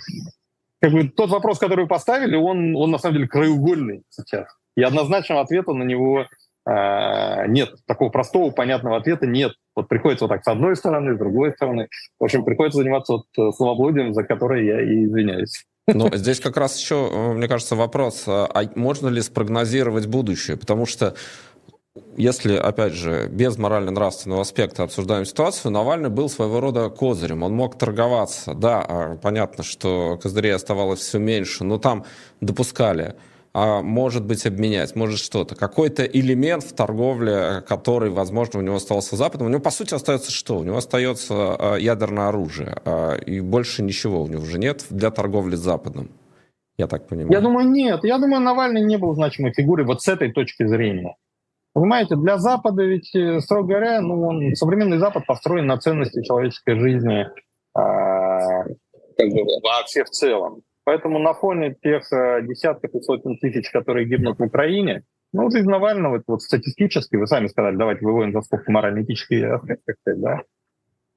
как бы тот вопрос, который вы поставили, он, он на самом деле краеугольный сейчас. И однозначного ответа на него э, нет. Такого простого, понятного ответа нет. Вот приходится вот так с одной стороны, с другой стороны. В общем, приходится заниматься вот э, словоблудием, за которое я и извиняюсь. Ну, здесь как раз еще, мне кажется, вопрос, а можно ли спрогнозировать будущее? Потому что если, опять же, без морально-нравственного аспекта обсуждаем ситуацию, Навальный был своего рода козырем. Он мог торговаться. Да, а, понятно, что козырей оставалось все меньше, но там допускали а может быть обменять, может что-то. Какой-то элемент в торговле, который, возможно, у него остался Западом. У него, по сути, остается что? У него остается а, ядерное оружие, а, и больше ничего у него уже нет для торговли с Западом. Я так понимаю. Я думаю, нет. Я думаю, Навальный не был значимой фигурой вот с этой точки зрения. Понимаете, для Запада ведь, э, строго говоря, ну, он, современный Запад построен на ценности человеческой жизни а, как бы вообще в целом. Поэтому на фоне тех э, десятков и сотен тысяч, которые гибнут в Украине, ну, жизнь Навального, вот, вот статистически, вы сами сказали, давайте выводим за скобку морально-этические аспекты, да,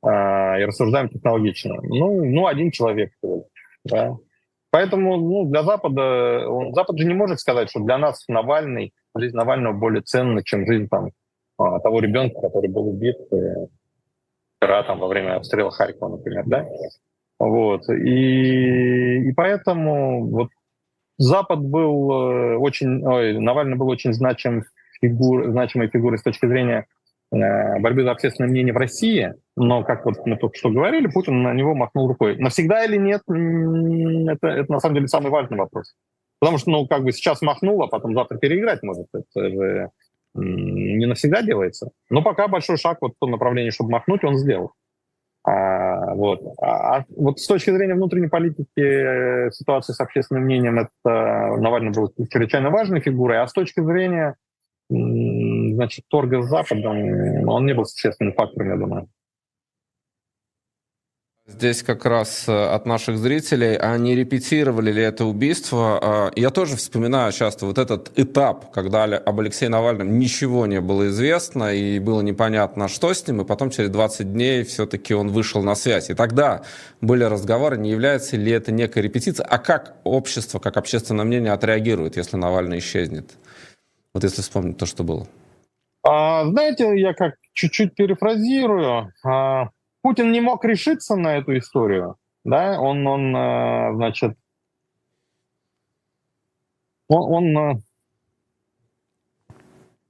а, и рассуждаем технологично. Ну, ну один человек, да. Поэтому ну, для Запада, он, Запад же не может сказать, что для нас Навальный, жизнь Навального более ценна, чем жизнь там, а, того ребенка, который был убит э, вчера там, во время обстрела Харькова, например, да? Вот. И, и поэтому вот Запад был э, очень, ой, Навальный был очень значим фигур, значимой фигурой с точки зрения борьбы за общественное мнение в России, но, как вот мы только что говорили, Путин на него махнул рукой. Навсегда или нет, это, это на самом деле самый важный вопрос. Потому что, ну, как бы сейчас махнул, а потом завтра переиграть может. Это же не навсегда делается. Но пока большой шаг вот в том направлении, чтобы махнуть, он сделал. А, вот. А, а вот с точки зрения внутренней политики э, ситуации с общественным мнением это Навальный был чрезвычайно важной фигурой, а с точки зрения значит, торга с Западом он не был существенным фактором, я думаю. Здесь как раз э, от наших зрителей, а не репетировали ли это убийство? А, я тоже вспоминаю часто вот этот этап, когда об Алексее Навальном ничего не было известно, и было непонятно, что с ним, и потом через 20 дней все-таки он вышел на связь. И тогда были разговоры, не является ли это некая репетиция, а как общество, как общественное мнение отреагирует, если Навальный исчезнет? Вот если вспомнить то, что было. А, знаете, я как чуть-чуть перефразирую. А, Путин не мог решиться на эту историю, да, он, он э, значит, он, он э,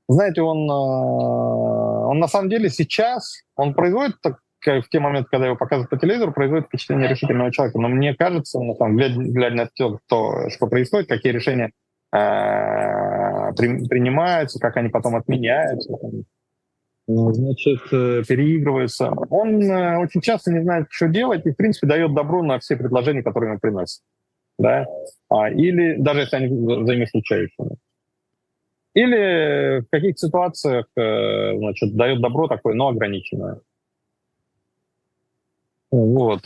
знаете, он, э, он на самом деле сейчас, он производит так, в те моменты, когда его показывают по телевизору, производит впечатление решительного человека. Но мне кажется, ну, там, глядя, глядя на то, что, происходит, какие решения при, принимаются, как они потом отменяются, значит, э, переигрывается. Он э, очень часто не знает, что делать, и, в принципе, дает добро на все предложения, которые ему приносят. Да? А, или даже если они взаимоисключающие. Или в каких ситуациях э, значит, дает добро такое, но ограниченное. Вот.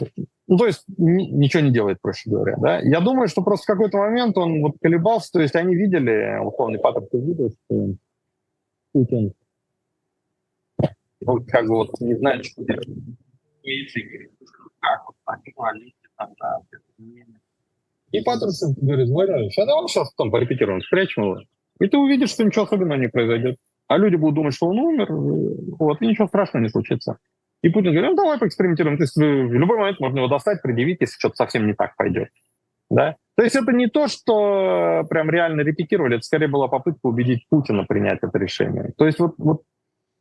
Ну, то есть ничего не делает, проще говоря. Да? Я думаю, что просто в какой-то момент он вот колебался, то есть они видели, условный паттерн видел, что Путин ну, как бы вот не знаю, что делать. И Паттерсон говорит, Владимир, а давай сейчас там порепетируем, спрячем его. И ты увидишь, что ничего особенного не произойдет. А люди будут думать, что он умер, вот, и ничего страшного не случится. И Путин говорит, ну давай поэкспериментируем. То есть в любой момент можно его достать, предъявить, если что-то совсем не так пойдет. Да? То есть это не то, что прям реально репетировали, это скорее была попытка убедить Путина принять это решение. То есть вот, вот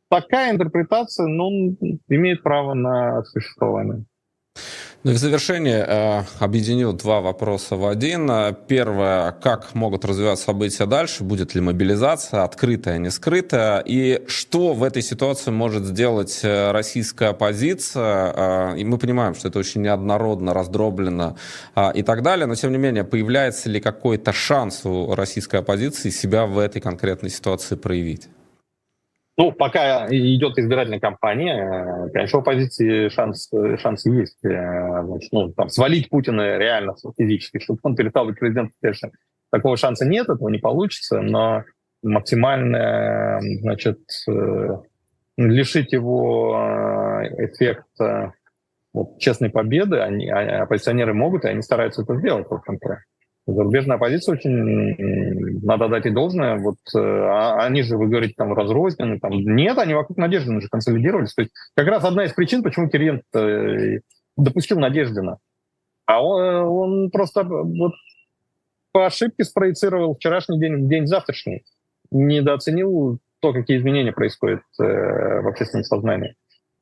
такая интерпретация, ну, имеет право на существование. Ну и в завершение э, объединил два вопроса в один. Первое, как могут развиваться события дальше, будет ли мобилизация, открытая, не скрытая, и что в этой ситуации может сделать э, российская оппозиция. Э, и мы понимаем, что это очень неоднородно, раздроблено э, и так далее, но тем не менее, появляется ли какой-то шанс у российской оппозиции себя в этой конкретной ситуации проявить? Ну, пока идет избирательная кампания, э, конечно, у оппозиции шанс, шанс есть. Э, значит, ну, там, свалить Путина реально физически, чтобы он перестал быть президентом, конечно, такого шанса нет, этого не получится, но максимально, значит, э, лишить его эффекта вот, честной победы, они, а, оппозиционеры могут, и они стараются это сделать, в общем-то. Зарубежная оппозиция очень, надо дать и должное. Вот э, а, они же, вы говорите, там разрознены. Там, нет, они вокруг Надеждина же консолидировались. То есть как раз одна из причин, почему Кириенко э, допустил Надеждина. А он, он просто вот по ошибке спроецировал вчерашний день в день завтрашний. Недооценил то, какие изменения происходят э, в общественном сознании.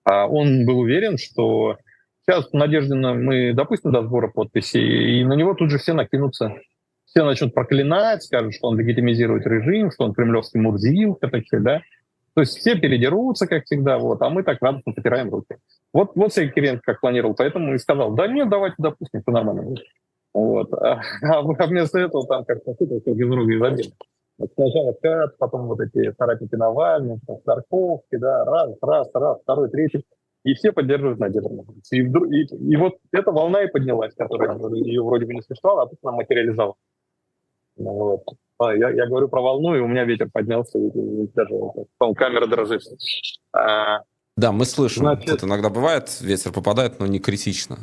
А он был уверен, что сейчас Надеждина мы допустим до сбора подписей, и на него тут же все накинутся. Все начнут проклинать, скажут, что он легитимизирует режим, что он кремлевский мурзилка, такие, да. То есть все передерутся, как всегда, вот, а мы так радостно потираем руки. Вот, вот Сергей Кириенко как планировал, поэтому и сказал, да нет, давайте допустим, все нормально будет. Вот. А, а вместо этого там как-то сыпался без рук и забил. Сначала Кат, потом вот эти соратники Навального, Старковки, да, раз, раз, раз, второй, третий. И все поддерживают Надежду и, вдруг, и, и вот эта волна и поднялась, которая ее вроде бы не существовала, а тут она материализовалась. Ну вот. А, я, я говорю про волну, и у меня ветер поднялся, и, и даже камера дрожит. А, да, мы слышим. Значит, вот иногда бывает, ветер попадает, но не критично.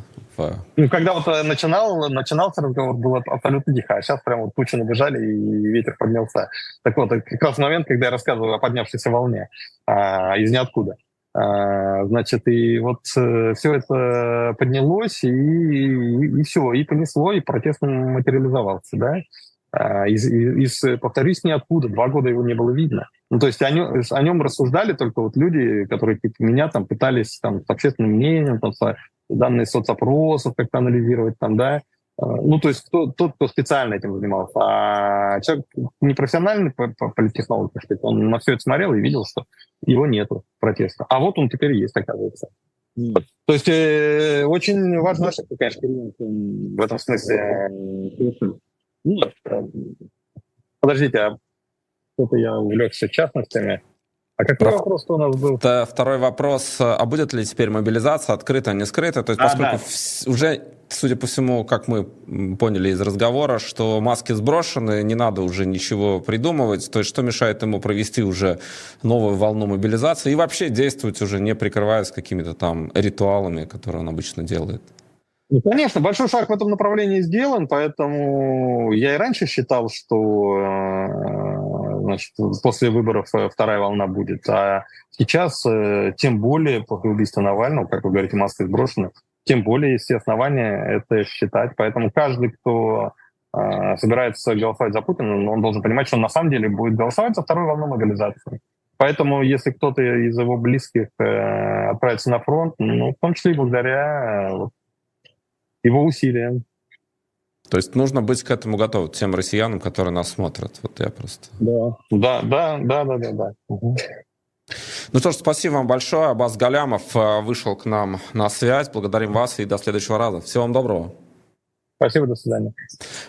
Ну, когда вот э, начинал, начинался разговор, было абсолютно тихо, а сейчас прям вот тучи набежали, и ветер поднялся. Так вот, как раз момент, когда я рассказываю о поднявшейся волне а, из ниоткуда. А, значит, и вот э, все это поднялось, и, и, все, и понесло, и протест материализовался, да. А, из, из, повторюсь, ниоткуда. Два года его не было видно. Ну, то есть о нем, о нем рассуждали только вот люди, которые типа меня там пытались там, с общественным мнением, там, с, данные соцопросов как-то анализировать, там, да. А, ну, то есть кто, тот, кто специально этим занимался. А человек непрофессиональный политтехнолог, он на все это смотрел и видел, что его нету протеста. А вот он теперь есть, оказывается. Mm. То есть э, очень важно, конечно, в этом смысле нет. Подождите, а что-то я увлекся частностями. А какой Про... вопрос у нас был? Это второй вопрос. А будет ли теперь мобилизация открыта, не скрыта? То есть, а, поскольку да. уже, судя по всему, как мы поняли из разговора, что маски сброшены, не надо уже ничего придумывать. То есть, что мешает ему провести уже новую волну мобилизации и вообще действовать уже не прикрываясь какими-то там ритуалами, которые он обычно делает? Ну, конечно, большой шаг в этом направлении сделан, поэтому я и раньше считал, что э, значит, после выборов э, вторая волна будет. А сейчас, э, тем более, после убийства Навального, как вы говорите, маски сброшены, тем более есть все основания это считать. Поэтому каждый, кто собирается голосовать за Путина, он должен понимать, что он на самом деле будет голосовать за вторую волну мобилизации. Поэтому, если кто-то из его близких отправится на фронт, ну, в том числе и благодаря его усилиям. То есть нужно быть к этому готовым, тем россиянам, которые нас смотрят. Вот я просто... Да, да, да, да, да, да. да. Угу. Ну что ж, спасибо вам большое. Абаз Галямов э, вышел к нам на связь. Благодарим вас и до следующего раза. Всего вам доброго. Спасибо, до свидания.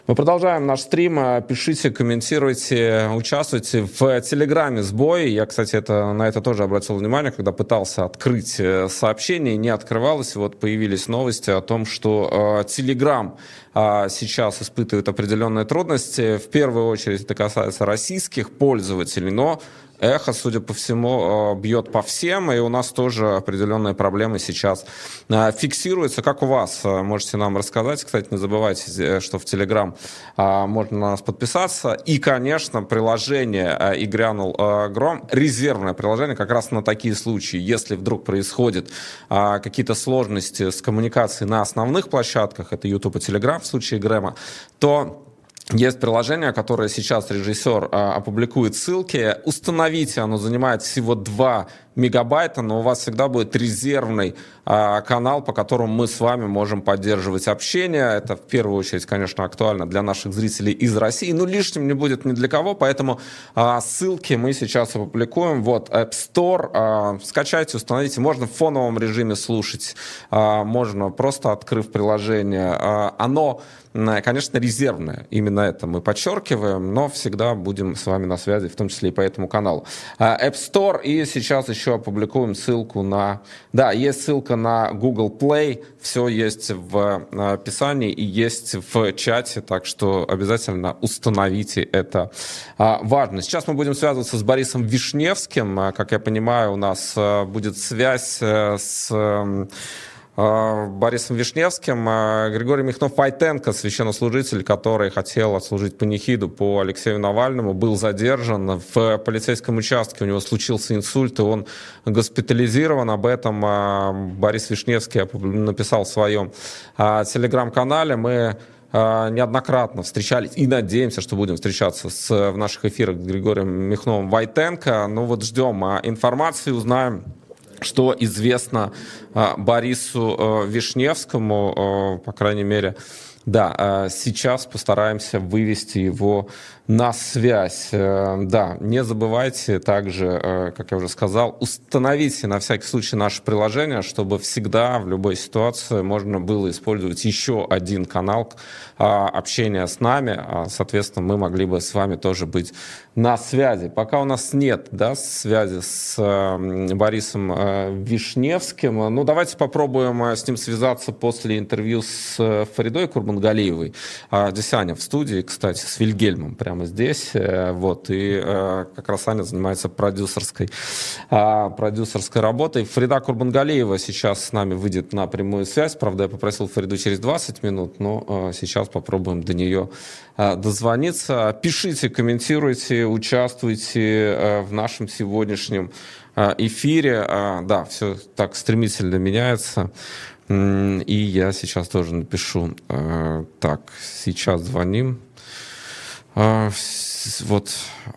Мы продолжаем наш стрим. Пишите, комментируйте, участвуйте в Телеграме сбой. Я, кстати, это, на это тоже обратил внимание, когда пытался открыть э, сообщение, не открывалось. Вот появились новости о том, что э, Телеграм э, сейчас испытывает определенные трудности. В первую очередь это касается российских пользователей, но эхо, судя по всему, э, бьет по всем, и у нас тоже определенные проблемы сейчас э, фиксируются. Как у вас? Э, можете нам рассказать. Кстати, не забывайте, что в Телеграм можно на нас подписаться. И, конечно, приложение «И грянул гром», резервное приложение как раз на такие случаи. Если вдруг происходят какие-то сложности с коммуникацией на основных площадках, это YouTube и Telegram в случае Грэма, то есть приложение, которое сейчас режиссер а, опубликует ссылки. Установите, оно занимает всего 2 мегабайта, но у вас всегда будет резервный а, канал, по которому мы с вами можем поддерживать общение. Это в первую очередь, конечно, актуально для наших зрителей из России, но лишним не будет ни для кого, поэтому а, ссылки мы сейчас опубликуем. Вот App Store, а, скачайте, установите. Можно в фоновом режиме слушать, а, можно просто открыв приложение. А, оно конечно, резервное. Именно это мы подчеркиваем, но всегда будем с вами на связи, в том числе и по этому каналу. А, App Store, и сейчас еще опубликуем ссылку на... Да, есть ссылка на Google Play, все есть в описании и есть в чате, так что обязательно установите это а, важно. Сейчас мы будем связываться с Борисом Вишневским. Как я понимаю, у нас будет связь э, с э, Борисом Вишневским. Э, Григорий Михнов-Пайтенко, священнослужитель, который хотел отслужить панихиду по Алексею Навальному, был задержан в полицейском участке. У него случился инсульт, и он госпитализирован. Об этом Борис Вишневский написал в своем телеграм-канале. Мы неоднократно встречались и надеемся, что будем встречаться с, в наших эфирах с Григорием Михновым Вайтенко. Ну вот ждем информации, узнаем что известно а, Борису а, Вишневскому, а, по крайней мере, да, сейчас постараемся вывести его на связь. Э, да, не забывайте также, э, как я уже сказал, установите на всякий случай наше приложение, чтобы всегда в любой ситуации можно было использовать еще один канал общения с нами. Соответственно, мы могли бы с вами тоже быть на связи. Пока у нас нет да, связи с Борисом э, Вишневским, ну давайте попробуем с ним связаться после интервью с Фаридой Курбангалиевой. Здесь Аня в студии, кстати, с Вильгельмом прямо здесь. Э, вот, и э, как раз Аня занимается продюсерской, а, продюсерской работой. Фрида Курбангалеева сейчас с нами выйдет на прямую связь. Правда, я попросил Фриду через 20 минут, но э, сейчас попробуем до нее дозвониться. Пишите, комментируйте, участвуйте в нашем сегодняшнем эфире. Да, все так стремительно меняется. И я сейчас тоже напишу. Так, сейчас звоним. А, вот,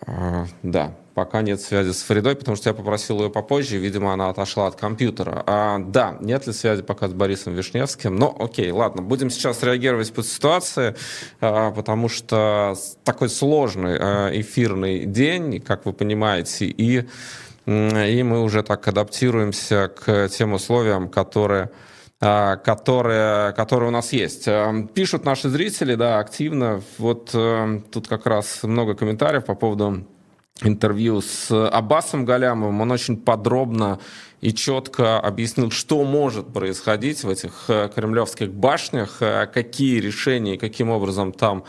а, да, пока нет связи с Фридой, потому что я попросил ее попозже, видимо, она отошла от компьютера. А, да, нет ли связи пока с Борисом Вишневским? Но окей, ладно, будем сейчас реагировать по ситуации, а, потому что такой сложный а, эфирный день, как вы понимаете, и, и мы уже так адаптируемся к тем условиям, которые а, которые, которые у нас есть. А, пишут наши зрители, да, активно. Вот э, тут как раз много комментариев по поводу интервью с Аббасом Галямовым. Он очень подробно и четко объяснил, что может происходить в этих э, кремлевских башнях, э, какие решения и каким образом там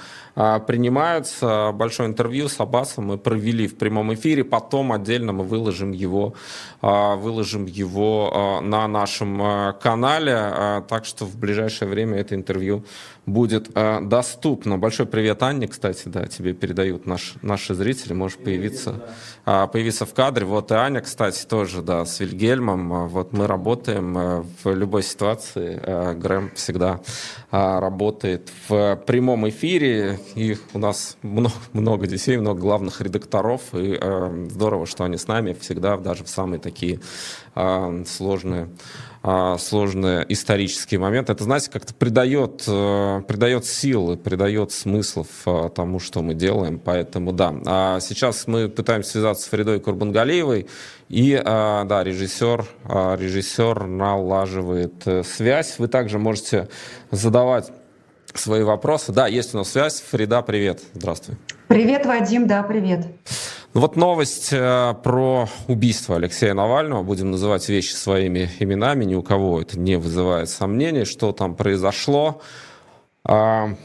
принимаются. Большое интервью с Аббасом мы провели в прямом эфире, потом отдельно мы выложим его, выложим его на нашем канале, так что в ближайшее время это интервью будет доступно. Большой привет, Анне, кстати, да, тебе передают наш, наши зрители, можешь появиться, появиться в кадре. Вот и Аня, кстати, тоже, да, с Вильгель Вильгельмом. А, вот мы работаем в любой ситуации. Грэм всегда а, работает в прямом эфире. И у нас много, много детей, много главных редакторов. И э, здорово, что они с нами всегда, даже в самые такие а, сложные сложные исторические моменты. Это, знаете, как-то придает, придает силы, придает смыслов тому, что мы делаем. Поэтому да. А сейчас мы пытаемся связаться с Фридой Курбангалиевой. И, да, режиссер, режиссер налаживает э, связь. Вы также можете задавать свои вопросы. Да, есть у нас связь. Фрида, привет. Здравствуй. Привет, Вадим, да, привет. Ну вот новость э, про убийство Алексея Навального. Будем называть вещи своими именами. Ни у кого это не вызывает сомнений, что там произошло. А,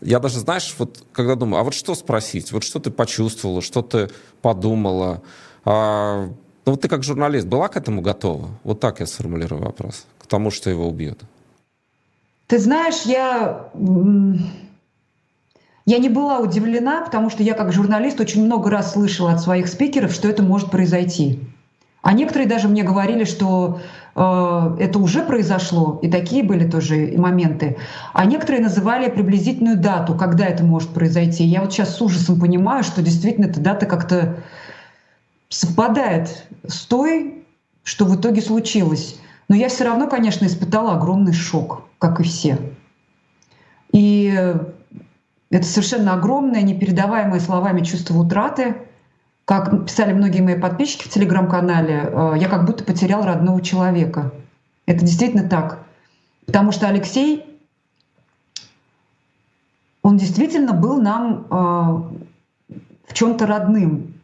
я даже, знаешь, вот когда думаю, а вот что спросить? Вот что ты почувствовала, что ты подумала? А, ну вот ты как журналист была к этому готова? Вот так я сформулирую вопрос. К тому, что его убьют. Ты знаешь, я... Я не была удивлена, потому что я как журналист очень много раз слышала от своих спикеров, что это может произойти. А некоторые даже мне говорили, что э, это уже произошло, и такие были тоже моменты. А некоторые называли приблизительную дату, когда это может произойти. Я вот сейчас с ужасом понимаю, что действительно эта дата как-то совпадает с той, что в итоге случилось. Но я все равно, конечно, испытала огромный шок, как и все. И это совершенно огромное, непередаваемое словами чувство утраты. Как писали многие мои подписчики в телеграм-канале, э, я как будто потерял родного человека. Это действительно так. Потому что Алексей, он действительно был нам э, в чем-то родным.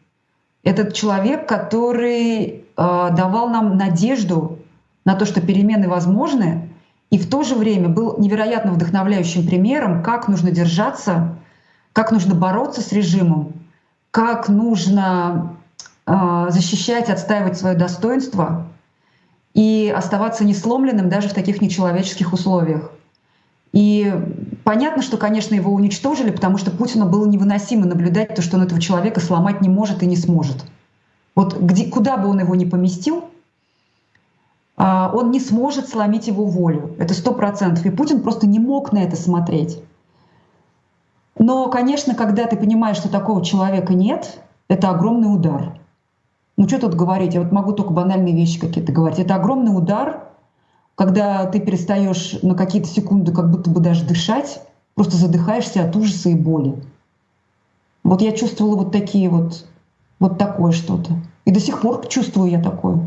Этот человек, который э, давал нам надежду на то, что перемены возможны, и в то же время был невероятно вдохновляющим примером, как нужно держаться, как нужно бороться с режимом, как нужно э, защищать, отстаивать свое достоинство. и оставаться несломленным даже в таких нечеловеческих условиях. И понятно, что, конечно, его уничтожили, потому что Путину было невыносимо наблюдать то, что он этого человека сломать не может и не сможет. Вот где, куда бы он его ни поместил, он не сможет сломить его волю. Это сто процентов. И Путин просто не мог на это смотреть. Но, конечно, когда ты понимаешь, что такого человека нет, это огромный удар. Ну что тут говорить? Я вот могу только банальные вещи какие-то говорить. Это огромный удар, когда ты перестаешь на какие-то секунды как будто бы даже дышать, просто задыхаешься от ужаса и боли. Вот я чувствовала вот такие вот, вот такое что-то. И до сих пор чувствую я такое.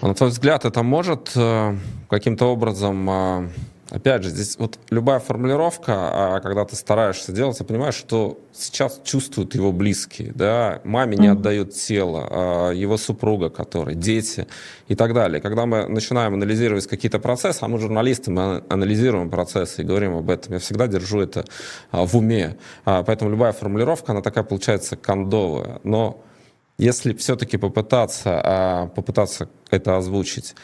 А на твой взгляд, это может э, каким-то образом э, Опять же, здесь вот любая формулировка, а когда ты стараешься делать, ты понимаешь, что сейчас чувствуют его близкие, да, маме не отдают тело, а его супруга, который, дети и так далее. Когда мы начинаем анализировать какие-то процессы, а мы журналисты, мы анализируем процессы и говорим об этом, я всегда держу это в уме. Поэтому любая формулировка, она такая получается кондовая. Но если все-таки попытаться, попытаться это озвучить,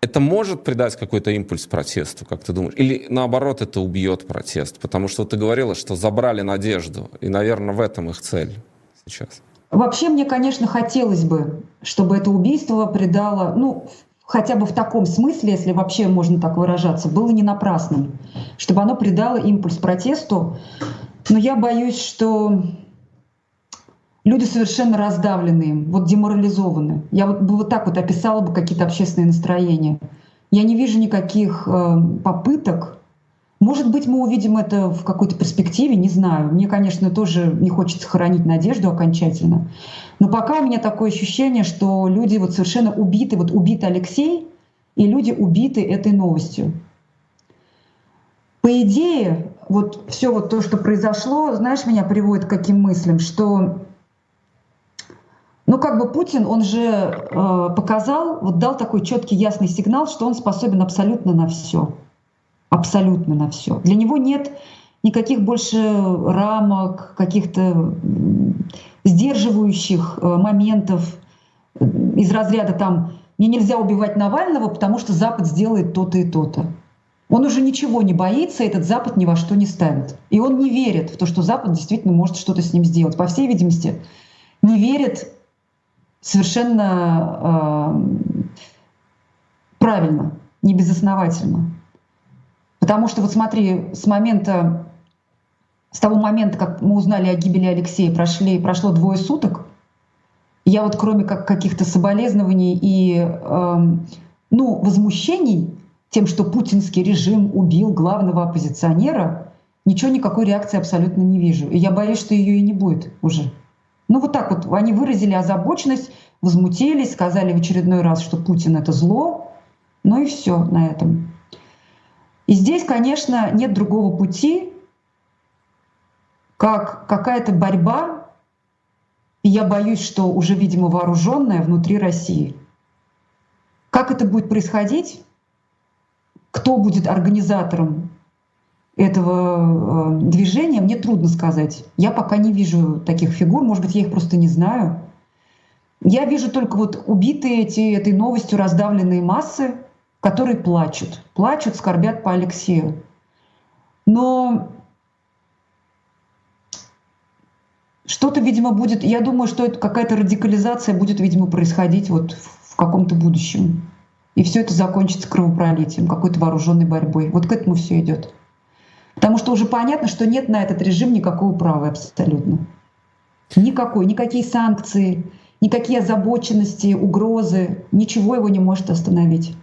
это может придать какой-то импульс протесту, как ты думаешь? Или наоборот это убьет протест? Потому что ты говорила, что забрали надежду, и, наверное, в этом их цель сейчас. Вообще мне, конечно, хотелось бы, чтобы это убийство придало, ну, хотя бы в таком смысле, если вообще можно так выражаться, было не напрасным, чтобы оно придало импульс протесту. Но я боюсь, что люди совершенно раздавленные, вот деморализованы. Я вот, вот так вот описала бы какие-то общественные настроения. Я не вижу никаких э, попыток. Может быть, мы увидим это в какой-то перспективе, не знаю. Мне, конечно, тоже не хочется хоронить надежду окончательно. Но пока у меня такое ощущение, что люди вот совершенно убиты. Вот убит Алексей, и люди убиты этой новостью. По идее, вот все вот то, что произошло, знаешь, меня приводит к каким мыслям, что ну, как бы Путин, он же э, показал, вот дал такой четкий, ясный сигнал, что он способен абсолютно на все. Абсолютно на все. Для него нет никаких больше рамок, каких-то сдерживающих э, моментов из разряда там «мне нельзя убивать Навального, потому что Запад сделает то-то и то-то». Он уже ничего не боится, этот Запад ни во что не ставит. И он не верит в то, что Запад действительно может что-то с ним сделать. По всей видимости, не верит совершенно э, правильно, не безосновательно. Потому что вот смотри, с момента, с того момента, как мы узнали о гибели Алексея, прошли, прошло двое суток, я вот кроме как каких-то соболезнований и э, ну, возмущений тем, что путинский режим убил главного оппозиционера, ничего, никакой реакции абсолютно не вижу. И я боюсь, что ее и не будет уже. Ну вот так вот они выразили озабоченность, возмутились, сказали в очередной раз, что Путин это зло, ну и все на этом. И здесь, конечно, нет другого пути, как какая-то борьба, и я боюсь, что уже, видимо, вооруженная внутри России. Как это будет происходить? Кто будет организатором этого э, движения, мне трудно сказать. Я пока не вижу таких фигур, может быть, я их просто не знаю. Я вижу только вот убитые эти, этой новостью раздавленные массы, которые плачут, плачут, скорбят по Алексею. Но что-то, видимо, будет, я думаю, что это какая-то радикализация будет, видимо, происходить вот в каком-то будущем. И все это закончится кровопролитием, какой-то вооруженной борьбой. Вот к этому все идет. Потому что уже понятно, что нет на этот режим никакого права абсолютно. Никакой, никакие санкции, никакие озабоченности, угрозы, ничего его не может остановить.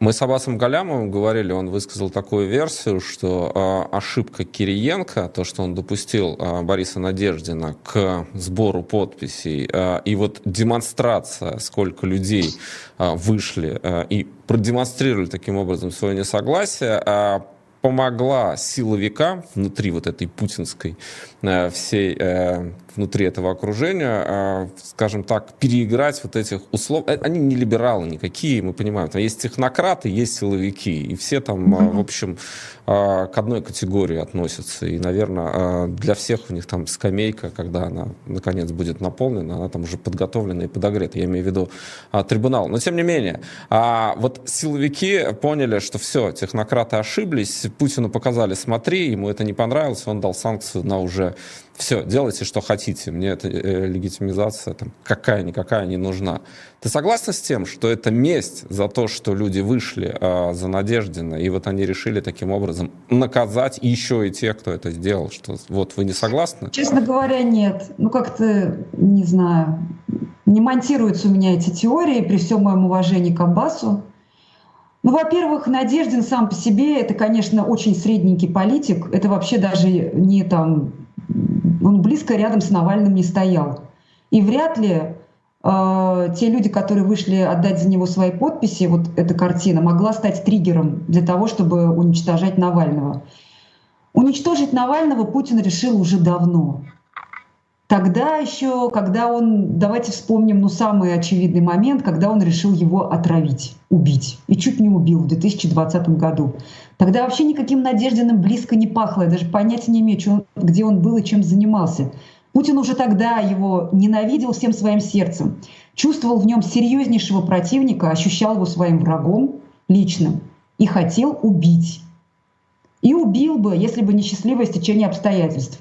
Мы с Абасом Галямовым говорили, он высказал такую версию, что э, ошибка Кириенко, то, что он допустил э, Бориса Надеждина к сбору подписей, э, и вот демонстрация, сколько людей вышли и продемонстрировали таким образом свое несогласие, помогла силовикам внутри вот этой путинской э, всей э, внутри этого окружения, э, скажем так, переиграть вот этих услов. Э, они не либералы никакие, мы понимаем. Там есть технократы, есть силовики, и все там, mm-hmm. в общем, к одной категории относятся. И, наверное, для всех у них там скамейка, когда она наконец будет наполнена, она там уже подготовлена и подогрета. Я имею в виду трибунал. Но тем не менее, а вот силовики поняли, что все, технократы ошиблись, Путину показали, смотри, ему это не понравилось, он дал санкцию на уже все, делайте, что хотите, мне эта э, легитимизация там, какая-никакая не нужна. Ты согласна с тем, что это месть за то, что люди вышли э, за Надеждина, и вот они решили таким образом наказать еще и тех, кто это сделал? Что вот вы не согласны? Честно говоря, нет. Ну как-то, не знаю, не монтируются у меня эти теории при всем моем уважении к Аббасу. Ну, во-первых, Надеждин сам по себе это, конечно, очень средненький политик. Это вообще даже не там он близко рядом с Навальным не стоял. И вряд ли э, те люди, которые вышли отдать за него свои подписи, вот эта картина могла стать триггером для того, чтобы уничтожать Навального. Уничтожить Навального Путин решил уже давно. Тогда еще, когда он, давайте вспомним, ну, самый очевидный момент, когда он решил его отравить, убить. И чуть не убил в 2020 году. Тогда вообще никаким Надеждиным близко не пахло. Я даже понятия не имею, он, где он был и чем занимался. Путин уже тогда его ненавидел всем своим сердцем. Чувствовал в нем серьезнейшего противника, ощущал его своим врагом личным и хотел убить. И убил бы, если бы не счастливое стечение обстоятельств.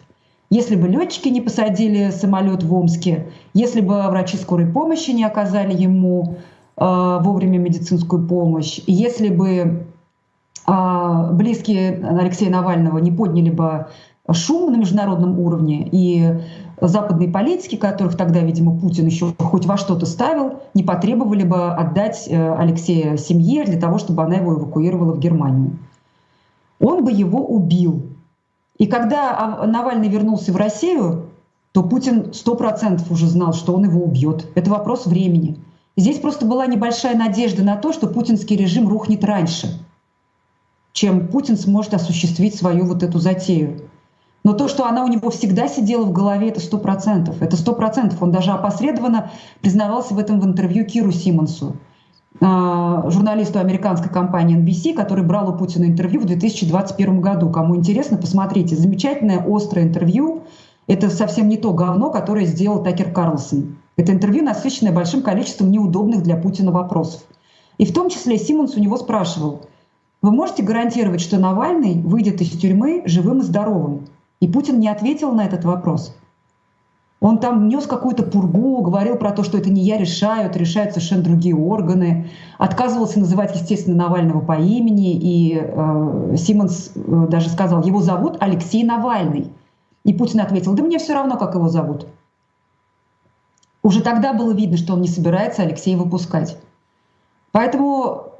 Если бы летчики не посадили самолет в Омске, если бы врачи скорой помощи не оказали ему э, вовремя медицинскую помощь, если бы близкие Алексея Навального не подняли бы шум на международном уровне, и западные политики, которых тогда, видимо, Путин еще хоть во что-то ставил, не потребовали бы отдать э, Алексея семье для того, чтобы она его эвакуировала в Германию. Он бы его убил. И когда Навальный вернулся в Россию, то Путин сто процентов уже знал, что он его убьет. Это вопрос времени. Здесь просто была небольшая надежда на то, что путинский режим рухнет раньше, чем Путин сможет осуществить свою вот эту затею. Но то, что она у него всегда сидела в голове, это сто процентов. Это сто процентов. Он даже опосредованно признавался в этом в интервью Киру Симонсу. А, журналисту американской компании NBC, который брал у Путина интервью в 2021 году. Кому интересно, посмотрите. Замечательное, острое интервью. Это совсем не то говно, которое сделал Такер Карлсон. Это интервью, насыщенное большим количеством неудобных для Путина вопросов. И в том числе Симонс у него спрашивал, вы можете гарантировать, что Навальный выйдет из тюрьмы живым и здоровым? И Путин не ответил на этот вопрос. Он там нес какую-то пургу, говорил про то, что это не я решаю, это решают совершенно другие органы. Отказывался называть, естественно, Навального по имени. И э, Симонс э, даже сказал, его зовут Алексей Навальный. И Путин ответил, да мне все равно, как его зовут. Уже тогда было видно, что он не собирается Алексея выпускать. Поэтому,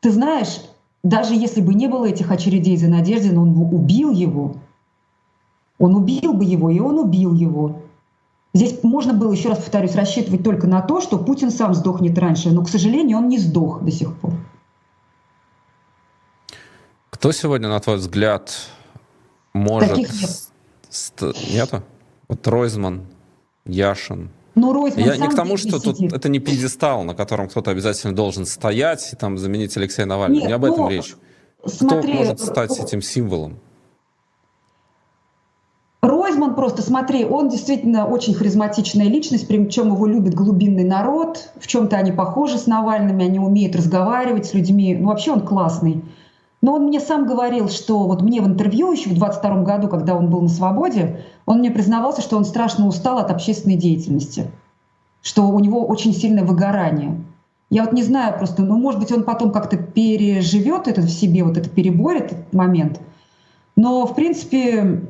ты знаешь, даже если бы не было этих очередей за Надеждин, он бы убил его. Он убил бы его, и он убил его. Здесь можно было, еще раз повторюсь, рассчитывать только на то, что Путин сам сдохнет раньше, но, к сожалению, он не сдох до сих пор. Кто сегодня, на твой взгляд, может... Таких нет. Ст... Нету? Вот Ройзман, Яшин. Ну, Ройзман Я не к тому, что тут это не пьедестал, на котором кто-то обязательно должен стоять и там заменить Алексея Навального. Нет, не об этом речь. Смотри, Кто может стать этим символом? Ройзман просто, смотри, он действительно очень харизматичная личность, причем его любит глубинный народ, в чем-то они похожи с Навальными, они умеют разговаривать с людьми, ну вообще он классный. Но он мне сам говорил, что вот мне в интервью еще в 22 году, когда он был на свободе, он мне признавался, что он страшно устал от общественной деятельности, что у него очень сильное выгорание. Я вот не знаю просто, ну, может быть, он потом как-то переживет это в себе, вот это переборет этот момент. Но, в принципе,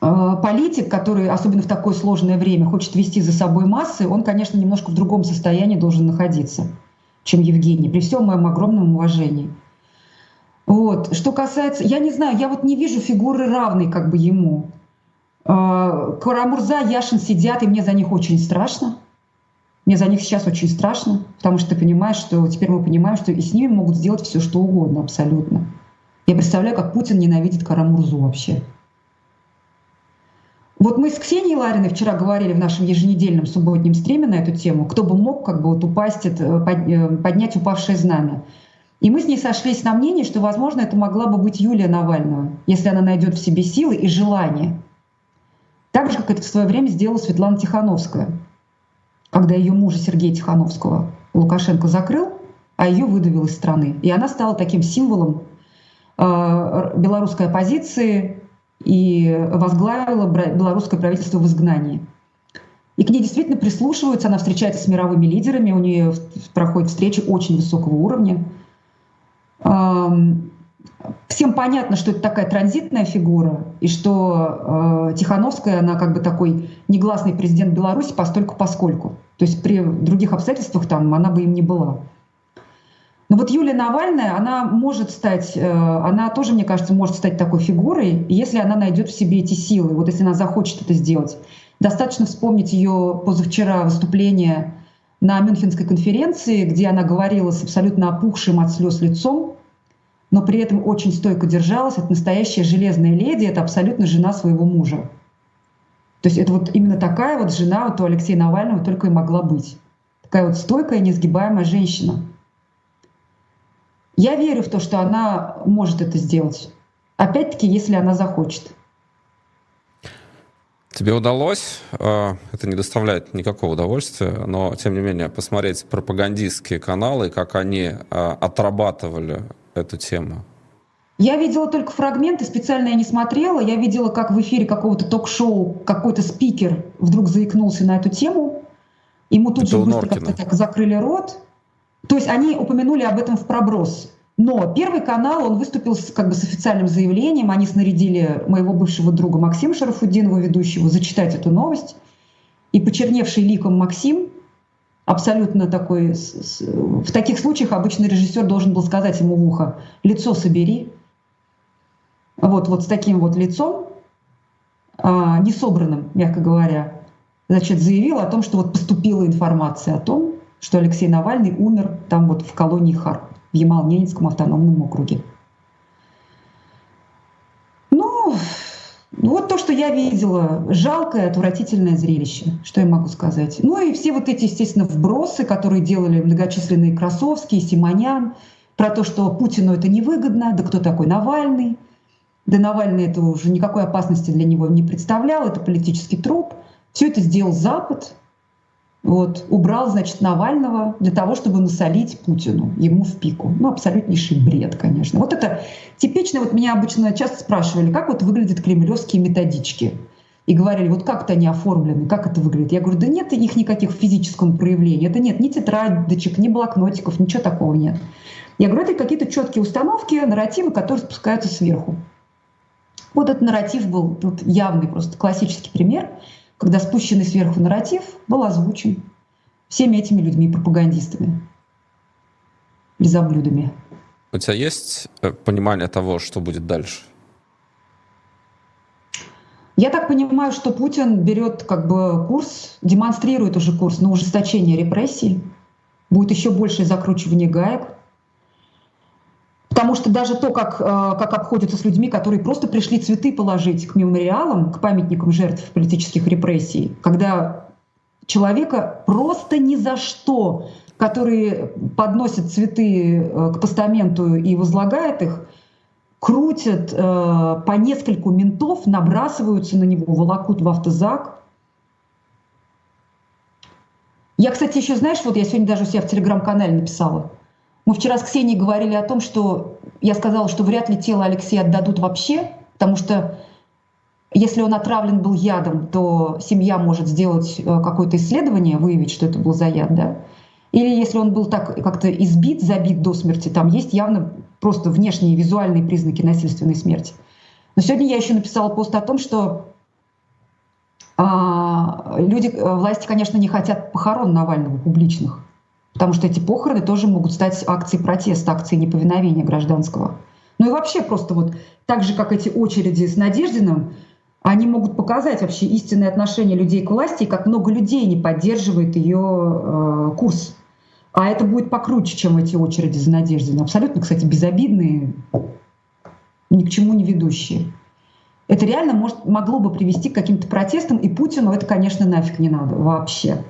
Э, политик, который, особенно в такое сложное время, хочет вести за собой массы, он, конечно, немножко в другом состоянии должен находиться, чем Евгений, при всем моем огромном уважении. Вот. Что касается, я не знаю, я вот не вижу фигуры равной как бы ему. Э, Карамурза, Яшин сидят, и мне за них очень страшно. Мне за них сейчас очень страшно, потому что ты понимаешь, что теперь мы понимаем, что и с ними могут сделать все, что угодно абсолютно. Я представляю, как Путин ненавидит Карамурзу вообще. Вот мы с Ксенией Лариной вчера говорили в нашем еженедельном субботнем стриме на эту тему, кто бы мог как бы вот упасть, э, э, поднять упавшее знамя. И мы с ней сошлись на мнении, что, возможно, это могла бы быть Юлия Навального, если она найдет в себе силы и желание. Так же, как это в свое время сделала Светлана Тихановская, когда ее мужа Сергея Тихановского Лукашенко закрыл, а ее выдавил из страны. И она стала таким символом э, белорусской оппозиции, и возглавила белорусское правительство в изгнании. И к ней действительно прислушиваются, она встречается с мировыми лидерами, у нее проходят встречи очень высокого уровня. Всем понятно, что это такая транзитная фигура, и что э, Тихановская, она как бы такой негласный президент Беларуси постольку поскольку. То есть при других обстоятельствах там она бы им не была. Но вот Юлия Навальная, она может стать, э, она тоже, мне кажется, может стать такой фигурой, если она найдет в себе эти силы, вот если она захочет это сделать. Достаточно вспомнить ее позавчера выступление на Мюнхенской конференции, где она говорила с абсолютно опухшим от слез лицом, но при этом очень стойко держалась. Это настоящая железная леди, это абсолютно жена своего мужа. То есть это вот именно такая вот жена вот у Алексея Навального только и могла быть. Такая вот стойкая, несгибаемая женщина. Я верю в то, что она может это сделать. Опять-таки, если она захочет. Тебе удалось, э, это не доставляет никакого удовольствия, но тем не менее посмотреть пропагандистские каналы, как они э, отрабатывали эту тему? Я видела только фрагменты, специально я не смотрела. Я видела, как в эфире какого-то ток-шоу какой-то спикер вдруг заикнулся на эту тему. Ему тут это же быстро как-то так закрыли рот. То есть они упомянули об этом в проброс. Но Первый канал, он выступил с, как бы с официальным заявлением, они снарядили моего бывшего друга Максима Шарафудинова, ведущего, зачитать эту новость. И почерневший ликом Максим, абсолютно такой... В таких случаях обычно режиссер должен был сказать ему в ухо, лицо собери. Вот, вот с таким вот лицом, а, не собранным, мягко говоря, значит, заявил о том, что вот поступила информация о том, что Алексей Навальный умер там вот в колонии Харков в Ямал-Ненецком автономном округе. Ну, вот то, что я видела, жалкое, отвратительное зрелище, что я могу сказать. Ну и все вот эти, естественно, вбросы, которые делали многочисленные Красовские, Симонян, про то, что Путину это невыгодно, да кто такой Навальный, да Навальный это уже никакой опасности для него не представлял, это политический труп. Все это сделал Запад, вот, убрал, значит, Навального для того, чтобы насолить Путину, ему в пику. Ну, абсолютнейший бред, конечно. Вот это типично, вот меня обычно часто спрашивали, как вот выглядят кремлевские методички. И говорили, вот как-то они оформлены, как это выглядит. Я говорю, да нет их никаких физическом проявлении. Это нет ни тетрадочек, ни блокнотиков, ничего такого нет. Я говорю, это какие-то четкие установки, нарративы, которые спускаются сверху. Вот этот нарратив был тут явный, просто классический пример – когда спущенный сверху нарратив был озвучен всеми этими людьми, пропагандистами, лизоблюдами. У тебя есть э, понимание того, что будет дальше? Я так понимаю, что Путин берет как бы курс, демонстрирует уже курс на ужесточение репрессий, будет еще большее закручивание гаек, Потому что даже то, как, э, как обходятся с людьми, которые просто пришли цветы положить к мемориалам, к памятникам жертв политических репрессий, когда человека просто ни за что, которые подносят цветы э, к постаменту и возлагают их, крутят э, по нескольку ментов, набрасываются на него, волокут в автозак. Я, кстати, еще, знаешь, вот я сегодня даже у себя в телеграм-канале написала – мы вчера с Ксенией говорили о том, что я сказала, что вряд ли тело Алексея отдадут вообще, потому что если он отравлен был ядом, то семья может сделать э, какое-то исследование, выявить, что это был за яд, да? Или если он был так как-то избит, забит до смерти, там есть явно просто внешние визуальные признаки насильственной смерти. Но сегодня я еще написала пост о том, что а, люди, э, власти, конечно, не хотят похорон Навального публичных. Потому что эти похороны тоже могут стать акцией протеста, акцией неповиновения гражданского. Ну и вообще просто вот так же, как эти очереди с Надеждиным, они могут показать вообще истинное отношение людей к власти, и как много людей не поддерживает ее э, курс. А это будет покруче, чем эти очереди за Надеждиным. Абсолютно, кстати, безобидные. ни к чему не ведущие. Это реально может, могло бы привести к каким-то протестам, и Путину это, конечно, нафиг не надо вообще.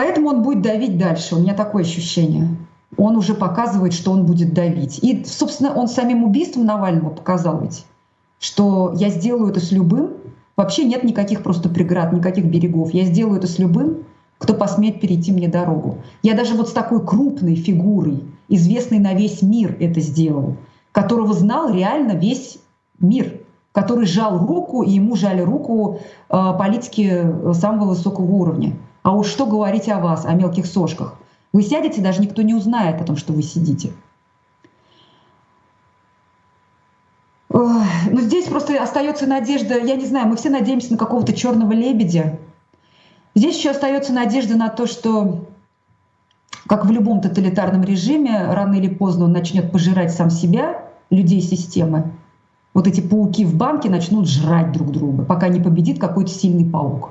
Поэтому он будет давить дальше. У меня такое ощущение. Он уже показывает, что он будет давить. И, собственно, он самим убийством Навального показал ведь, что я сделаю это с любым. Вообще нет никаких просто преград, никаких берегов. Я сделаю это с любым, кто посмеет перейти мне дорогу. Я даже вот с такой крупной фигурой, известной на весь мир, это сделал, которого знал реально весь мир, который жал руку, и ему жали руку э, политики самого высокого уровня. А уж что говорить о вас, о мелких сошках. Вы сядете, даже никто не узнает о том, что вы сидите. Но здесь просто остается надежда, я не знаю, мы все надеемся на какого-то черного лебедя. Здесь еще остается надежда на то, что, как в любом тоталитарном режиме, рано или поздно он начнет пожирать сам себя, людей системы. Вот эти пауки в банке начнут жрать друг друга, пока не победит какой-то сильный паук.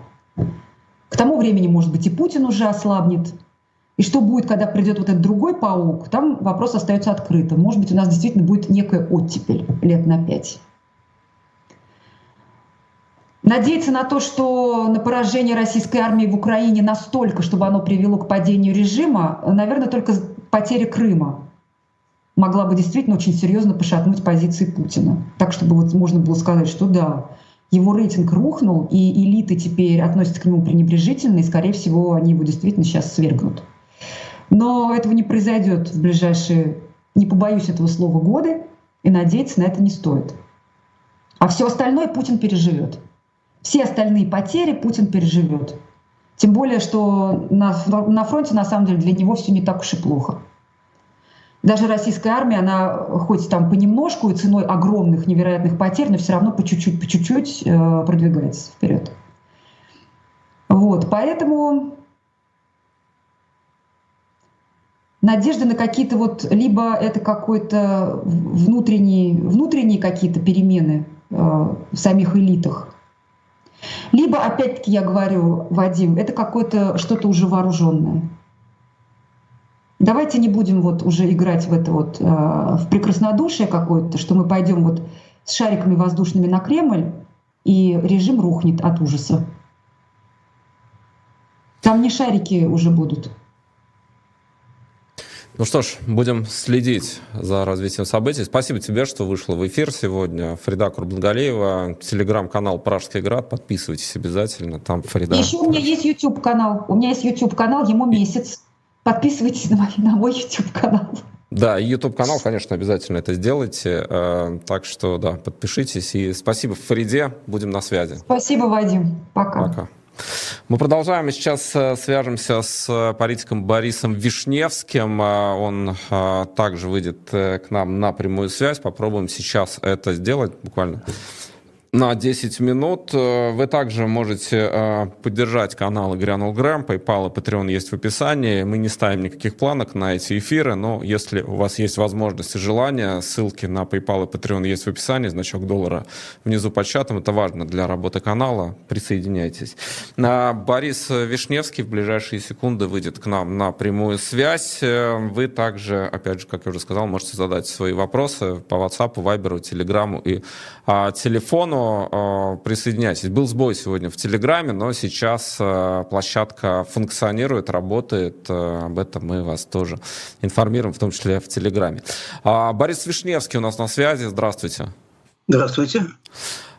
К тому времени, может быть, и Путин уже ослабнет. И что будет, когда придет вот этот другой паук, там вопрос остается открытым. Может быть, у нас действительно будет некая оттепель лет на пять. Надеяться на то, что на поражение российской армии в Украине настолько, чтобы оно привело к падению режима, наверное, только потеря Крыма могла бы действительно очень серьезно пошатнуть позиции Путина. Так, чтобы вот можно было сказать, что да, его рейтинг рухнул, и элиты теперь относятся к нему пренебрежительно, и, скорее всего, они его действительно сейчас свергнут. Но этого не произойдет в ближайшие, не побоюсь этого слова, годы, и надеяться на это не стоит. А все остальное Путин переживет. Все остальные потери Путин переживет. Тем более, что на, на фронте, на самом деле, для него все не так уж и плохо. Даже российская армия, она хоть там понемножку и ценой огромных невероятных потерь, но все равно по чуть-чуть, по чуть-чуть э, продвигается вперед. Вот, поэтому надежда на какие-то вот, либо это какой-то внутренний, внутренние какие-то перемены э, в самих элитах, либо, опять-таки, я говорю, Вадим, это какое-то что-то уже вооруженное. Давайте не будем вот уже играть в это вот, э, в прекраснодушие какое-то, что мы пойдем вот с шариками воздушными на Кремль, и режим рухнет от ужаса. Там не шарики уже будут. Ну что ж, будем следить за развитием событий. Спасибо тебе, что вышла в эфир сегодня. Фрида Курбангалеева, телеграм-канал «Пражский град». Подписывайтесь обязательно. Там Фрида. еще у меня есть YouTube-канал. У меня есть YouTube-канал, ему месяц. Подписывайтесь на мой, на мой YouTube-канал. Да, YouTube канал, конечно, обязательно это сделайте. Э, так что, да, подпишитесь. И спасибо Фариде. Будем на связи. Спасибо, Вадим. Пока. Пока. Мы продолжаем. Сейчас э, свяжемся с э, политиком Борисом Вишневским. Он также выйдет к нам на прямую связь. Попробуем сейчас это сделать буквально на 10 минут. Э, вы также можете э, поддержать канал Грянул Грэм. PayPal и Patreon есть в описании. Мы не ставим никаких планок на эти эфиры, но если у вас есть возможность и желание, ссылки на PayPal и Patreon есть в описании, значок доллара внизу под чатом. Это важно для работы канала. Присоединяйтесь. Борис Вишневский в ближайшие секунды выйдет к нам на прямую связь. Э, вы также, опять же, как я уже сказал, можете задать свои вопросы по WhatsApp, Viber, Telegram и а, телефону равно э, присоединяйтесь. Был сбой сегодня в Телеграме, но сейчас э, площадка функционирует, работает. Э, об этом мы вас тоже информируем, в том числе в Телеграме. А, Борис Вишневский у нас на связи. Здравствуйте. Здравствуйте.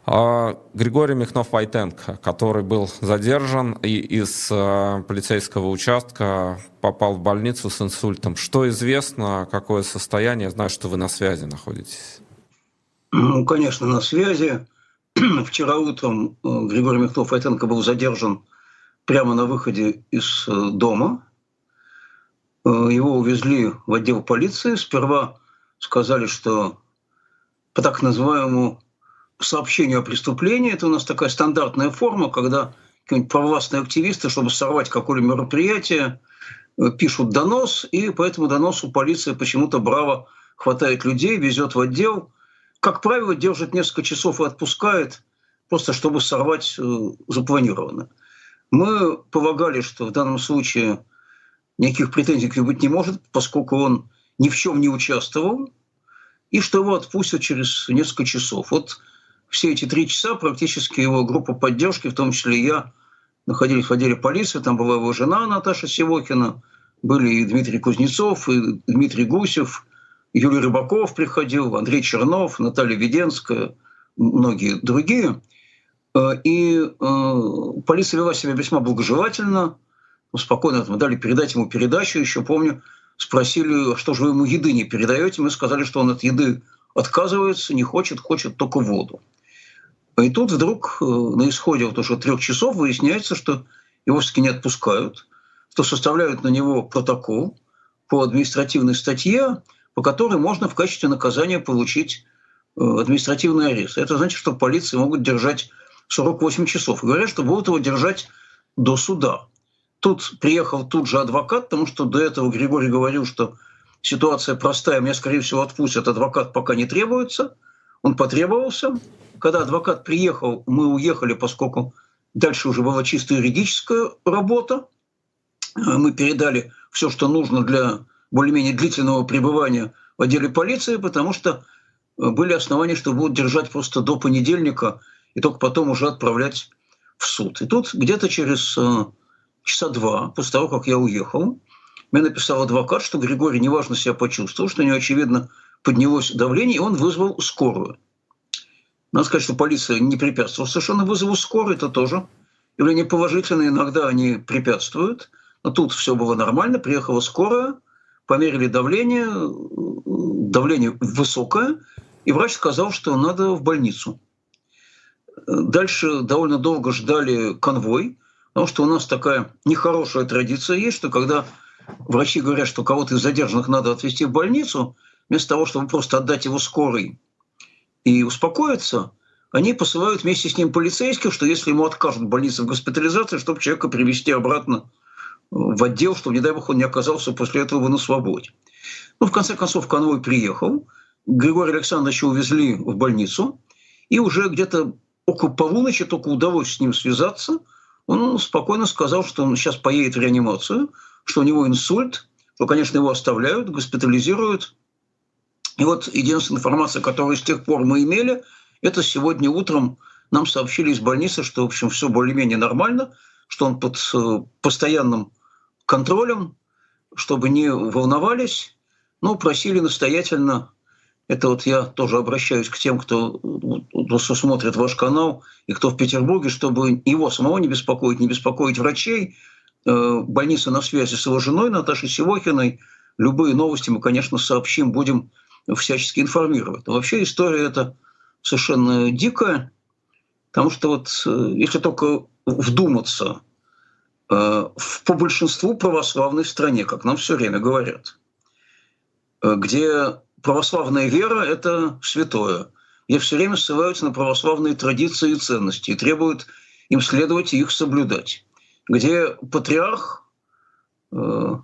Григорий Михнов-Войтенко, который был задержан и из полицейского участка попал в больницу с инсультом. Что известно, какое состояние? Я знаю, что вы на связи находитесь. Ну, конечно, на связи. Вчера утром э, Григорий Михайлов Войтенко был задержан прямо на выходе из э, дома. Э, его увезли в отдел полиции. Сперва сказали, что по так называемому сообщению о преступлении, это у нас такая стандартная форма, когда какие-нибудь провластные активисты, чтобы сорвать какое-либо мероприятие, пишут донос, и по этому доносу полиция почему-то браво хватает людей, везет в отдел – как правило, держит несколько часов и отпускает, просто чтобы сорвать э, запланированно. Мы полагали, что в данном случае никаких претензий к нему быть не может, поскольку он ни в чем не участвовал. и что его отпустят через несколько часов. Вот все эти три часа практически его группа поддержки, в том числе я, находились в отделе полиции, там была его жена Наташа Сивокина, были и Дмитрий Кузнецов, и Дмитрий Гусев, Юрий Рыбаков приходил, Андрей Чернов, Наталья Веденская, многие другие. Э, и э, полиция вела себя весьма благожелательно, спокойно мы дали передать ему передачу, еще помню, спросили, что же вы ему еды не передаете, мы сказали, что он от еды отказывается, не хочет, хочет только воду. И тут вдруг э, на исходе вот уже трех часов выясняется, что его все-таки не отпускают, что составляют на него протокол по административной статье, по которой можно в качестве наказания получить э, административный арест. Это значит, что полиции могут держать 48 часов. И говорят, что будут его держать до суда. Тут приехал тут же адвокат, потому что до этого Григорий говорил, что ситуация простая, меня, скорее всего, отпустят, адвокат пока не требуется. Он потребовался. Когда адвокат приехал, мы уехали, поскольку дальше уже была чисто юридическая работа. Мы передали все, что нужно для более-менее длительного пребывания в отделе полиции, потому что были основания, что будут держать просто до понедельника и только потом уже отправлять в суд. И тут где-то через э, часа два после того, как я уехал, мне написал адвокат, что Григорий неважно себя почувствовал, что у него, очевидно, поднялось давление, и он вызвал скорую. Надо сказать, что полиция не препятствовала совершенно вызову скорой, это тоже явление положительное, иногда они препятствуют. Но тут все было нормально, приехала скорая, померили давление, давление высокое, и врач сказал, что надо в больницу. Дальше довольно долго ждали конвой, потому что у нас такая нехорошая традиция есть, что когда врачи говорят, что кого-то из задержанных надо отвезти в больницу, вместо того, чтобы просто отдать его скорой и успокоиться, они посылают вместе с ним полицейских, что если ему откажут в больнице в госпитализации, чтобы человека привести обратно в отдел, чтобы, не дай бог, он не оказался после этого на свободе. Ну, в конце концов, конвой приехал, Григория Александровича увезли в больницу, и уже где-то около полуночи только удалось с ним связаться – он спокойно сказал, что он сейчас поедет в реанимацию, что у него инсульт, что, конечно, его оставляют, госпитализируют. И вот единственная информация, которую с тех пор мы имели, это сегодня утром нам сообщили из больницы, что, в общем, все более-менее нормально, что он под э, постоянным контролем, чтобы не волновались, но просили настоятельно это вот я тоже обращаюсь к тем, кто, кто смотрит ваш канал и кто в Петербурге, чтобы его самого не беспокоить, не беспокоить врачей. Э, больница на связи с его женой Наташей Сивохиной. Любые новости мы, конечно, сообщим, будем всячески информировать. Но вообще история эта совершенно дикая, потому что вот э, если только вдуматься э, по большинству православной стране, как нам все время говорят, где православная вера – это святое. И все время ссылаются на православные традиции и ценности и требуют им следовать и их соблюдать. Где патриарх э,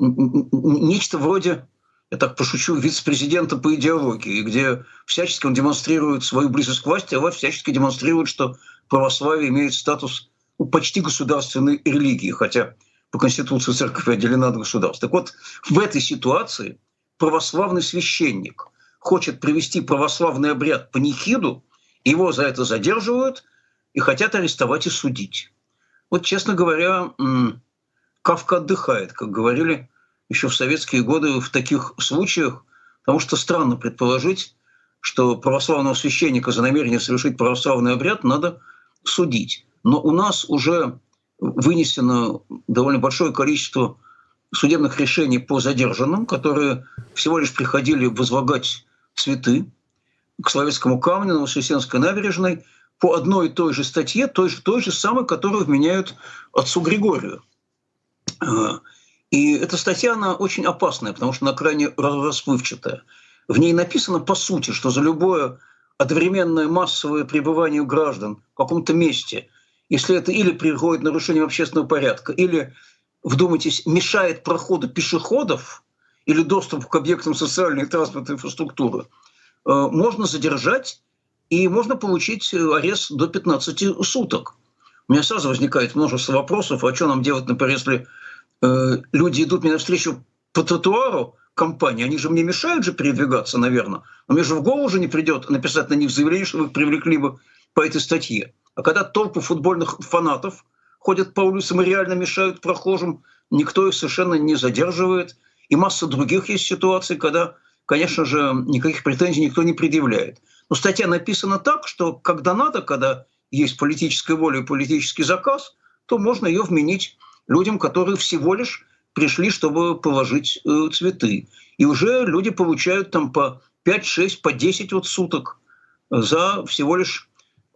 нечто вроде, я так пошучу, вице-президента по идеологии, где всячески он демонстрирует свою близость к власти, а власть всячески демонстрирует, что православие имеет статус почти государственной религии, хотя по Конституции церковь отделена от государства. Так вот, в этой ситуации – православный священник хочет провести православный обряд панихиду, его за это задерживают и хотят арестовать и судить. Вот, честно говоря, Кавка отдыхает, как говорили еще в советские годы в таких случаях, потому что странно предположить, что православного священника за намерение совершить православный обряд надо судить. Но у нас уже вынесено довольно большое количество судебных решений по задержанным, которые всего лишь приходили возлагать цветы к Славянскому камню на Воскресенской набережной по одной и той же статье, той же, той же самой, которую вменяют отцу Григорию. И эта статья, она очень опасная, потому что она крайне расплывчатая. В ней написано, по сути, что за любое одновременное массовое пребывание граждан в каком-то месте, если это или приводит к нарушению общественного порядка, или вдумайтесь, мешает проходу пешеходов или доступу к объектам социальной и транспортной инфраструктуры, э, можно задержать и можно получить арест до 15 суток. У меня сразу возникает множество вопросов, а что нам делать, например, если э, люди идут мне навстречу по тротуару, компании, они же мне мешают же передвигаться, наверное. Но мне же в голову уже не придет написать на них заявление, что вы привлекли бы по этой статье. А когда толпы футбольных фанатов ходят по улицам и реально мешают прохожим, никто их совершенно не задерживает. И масса других есть ситуаций, когда, конечно же, никаких претензий никто не предъявляет. Но статья написана так, что когда надо, когда есть политическая воля и политический заказ, то можно ее вменить людям, которые всего лишь пришли, чтобы положить э, цветы. И уже люди получают там по 5-6, по 10 вот суток за всего лишь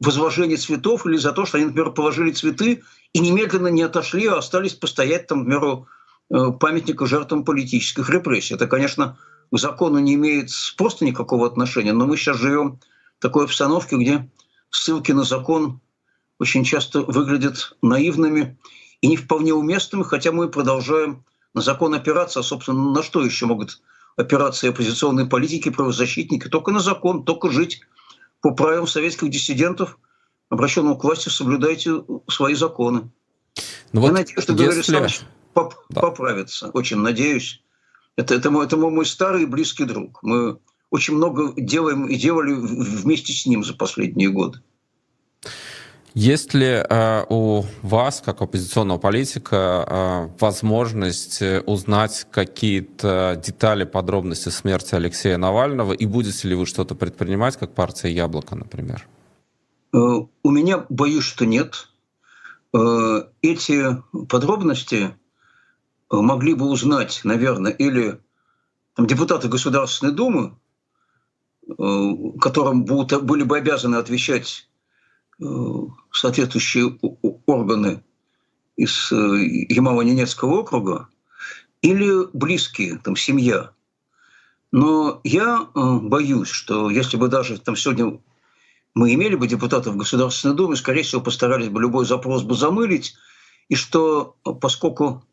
возложение цветов или за то, что они, например, положили цветы и немедленно не отошли, а остались постоять там, например, э, памятника жертвам политических репрессий. Это, конечно, к закону не имеет просто никакого отношения, но мы сейчас живем в такой обстановке, где ссылки на закон очень часто выглядят наивными и не вполне уместными, хотя мы продолжаем на закон опираться, а, собственно, на что еще могут опираться оппозиционные политики, правозащитники? Только на закон, только жить по правилам советских диссидентов, обращенного к власти, соблюдайте свои законы. Ну вот Я надеюсь, что Григорий если... Александрович поп- да. поправится. Очень надеюсь. Это, это, мой, это мой старый и близкий друг. Мы очень много делаем и делали вместе с ним за последние годы. Есть ли э, у вас, как оппозиционного политика, э, возможность э, узнать какие-то детали, подробности смерти Алексея Навального? И будете ли вы что-то предпринимать, как партия «Яблоко», например? Э, у меня, боюсь, что нет. Э, эти подробности могли бы узнать, наверное, или там, депутаты Государственной Думы, которым будут, были бы обязаны отвечать соответствующие органы из э, Ямало-Ненецкого округа или близкие, там, семья. Но я э, боюсь, что если бы даже там сегодня мы имели бы депутатов Государственной Думы, скорее всего, постарались бы любой запрос бы замылить, и что поскольку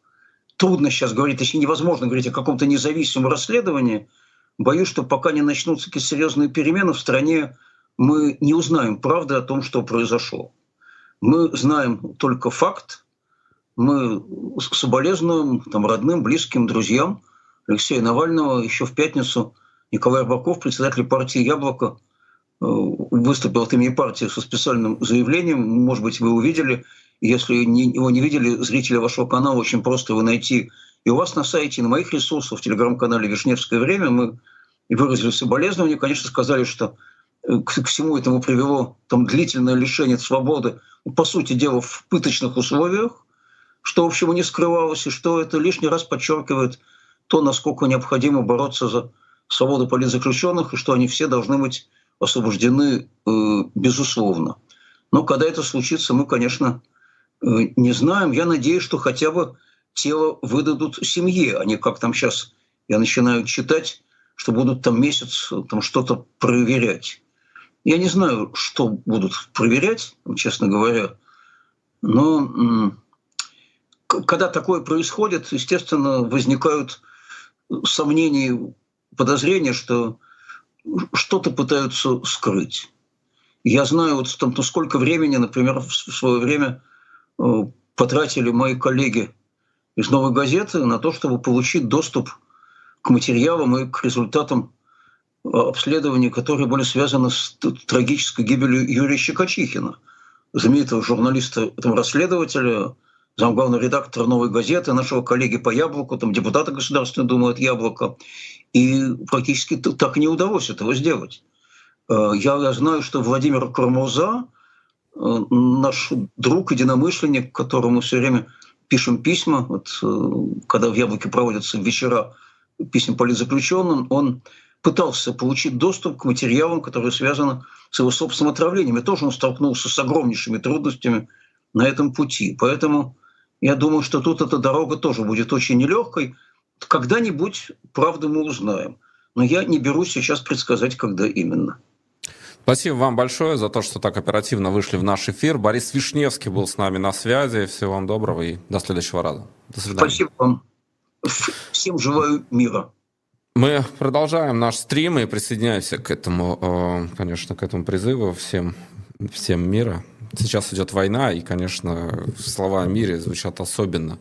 трудно сейчас говорить, точнее невозможно говорить о каком-то независимом расследовании, боюсь, что пока не начнутся какие-то серьезные перемены в стране, мы не узнаем правды о том, что произошло. Мы знаем только факт, мы соболезнуем там, родным, близким, друзьям Алексея Навального. Еще в пятницу Николай Арбаков, председатель партии «Яблоко», э, выступил от имени партии со специальным заявлением. Может быть, вы увидели. Если его не видели, зрители вашего канала, очень просто его найти и у вас на сайте, и на моих ресурсах, в телеграм-канале «Вишневское время» мы выразили соболезнования, конечно, сказали, что к, всему этому привело там, длительное лишение свободы, по сути дела, в пыточных условиях, что, в общем, не скрывалось, и что это лишний раз подчеркивает то, насколько необходимо бороться за свободу политзаключенных, и что они все должны быть освобождены э, безусловно. Но когда это случится, мы, конечно, э, не знаем. Я надеюсь, что хотя бы тело выдадут семье, а не как там сейчас я начинаю читать, что будут там месяц там что-то проверять. Я не знаю, что будут проверять, честно говоря, но когда такое происходит, естественно, возникают сомнения, подозрения, что что-то пытаются скрыть. Я знаю, вот там, ну, сколько времени, например, в свое время э, потратили мои коллеги из «Новой газеты» на то, чтобы получить доступ к материалам и к результатам обследований, которые были связаны с трагической гибелью Юрия Щекочихина, знаменитого журналиста, там, расследователя, замглавного редактора «Новой газеты», нашего коллеги по «Яблоку», там, депутата Государственной Думы от «Яблока». И практически так не удалось этого сделать. Э, я знаю, что Владимир Кармурза, э, наш друг, единомышленник, которому все время пишем письма, вот, э, когда в «Яблоке» проводятся вечера писем политзаключенным, он пытался получить доступ к материалам, которые связаны с его собственным отравлением. И тоже он столкнулся с огромнейшими трудностями на этом пути. Поэтому я думаю, что тут эта дорога тоже будет очень нелегкой. Когда-нибудь правду мы узнаем. Но я не берусь сейчас предсказать, когда именно. Спасибо вам большое за то, что так оперативно вышли в наш эфир. Борис Вишневский был с нами на связи. Всего вам доброго и до следующего раза. До свидания. Спасибо вам. Всем желаю мира. Мы продолжаем наш стрим и присоединяемся к этому, э, конечно, к этому призыву всем, всем мира, сейчас идет война, и, конечно, слова о мире звучат особенно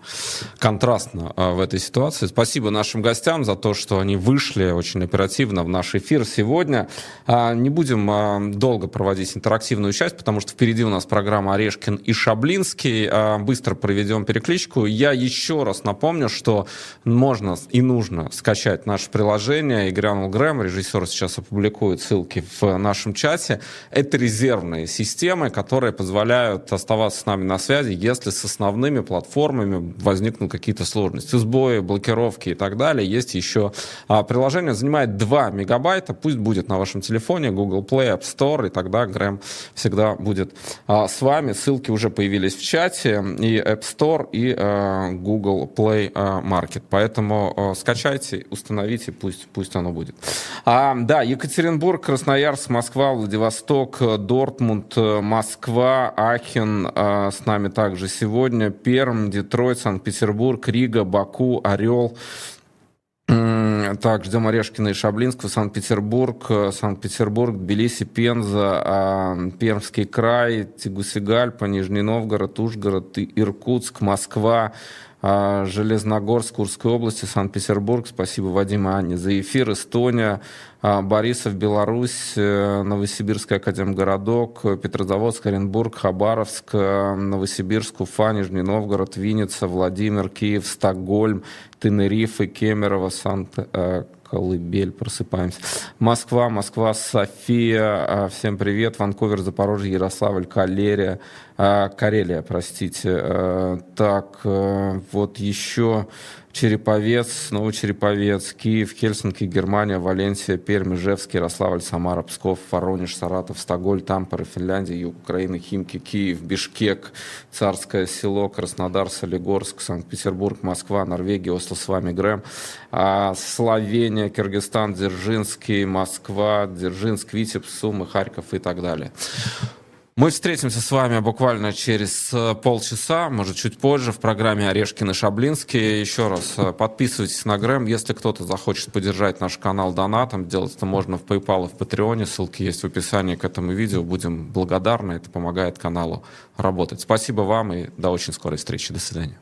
контрастно а, в этой ситуации. Спасибо нашим гостям за то, что они вышли очень оперативно в наш эфир сегодня. А, не будем а, долго проводить интерактивную часть, потому что впереди у нас программа «Орешкин и Шаблинский». Быстро проведем перекличку. Я еще раз напомню, что можно и нужно скачать наше приложение. Игорь Грэм, режиссер, сейчас опубликует ссылки в нашем чате. Это резервные системы, которые позволяют оставаться с нами на связи, если с основными платформами возникнут какие-то сложности, сбои, блокировки и так далее. Есть еще а, приложение, занимает 2 мегабайта, пусть будет на вашем телефоне, Google Play, App Store, и тогда Грэм всегда будет а, с вами. Ссылки уже появились в чате, и App Store, и а, Google Play а, Market. Поэтому а, скачайте, установите, пусть, пусть оно будет. А, да, Екатеринбург, Красноярск, Москва, Владивосток, Дортмунд, Москва, Ахен а, с нами также сегодня, Перм, Детройт, Санкт-Петербург, Рига, Баку, Орел, так, ждем Орешкина и Шаблинского, Санкт-Петербург, Санкт-Петербург, Тбилиси, Пенза, а, Пермский край, Тегусигальпа, Нижний Новгород, Ужгород, Иркутск, Москва, Железногорск, Курской области, Санкт-Петербург. Спасибо, Вадим и Анне, за эфир. Эстония, а, Борисов, Беларусь, э, Новосибирский академгородок, Петрозаводск, Оренбург, Хабаровск, э, Новосибирск, Уфа, Нижний Новгород, Винница, Владимир, Киев, Стокгольм, Тенерифе, Кемерово, Санкт э, колыбель, просыпаемся. Москва, Москва, София, а, всем привет. Ванкувер, Запорожье, Ярославль, Калерия, а, Карелия, простите. А, так, вот еще Череповец, Новочереповец, Киев, Хельсинки, Германия, Валенсия, Пермь, Ижевск, Ярославль, Самара, Псков, Воронеж, Саратов, Стокгольм, Тампора, Финляндия, Юг Украины, Химки, Киев, Бишкек, Царское село, Краснодар, Солигорск, Санкт-Петербург, Москва, Норвегия, Осло, с вами Грэм, а, Словения, Киргизстан, Дзержинский, Москва, Дзержинск, Витебск, Сумы, Харьков и так далее. Мы встретимся с вами буквально через э, полчаса, может, чуть позже, в программе «Орешкин и Шаблинский». Еще раз э, подписывайтесь на Грэм. Если кто-то захочет поддержать наш канал донатом, делать это можно в PayPal и в Патреоне. Ссылки есть в описании к этому видео. Будем благодарны. Это помогает каналу работать. Спасибо вам и до очень скорой встречи. До свидания.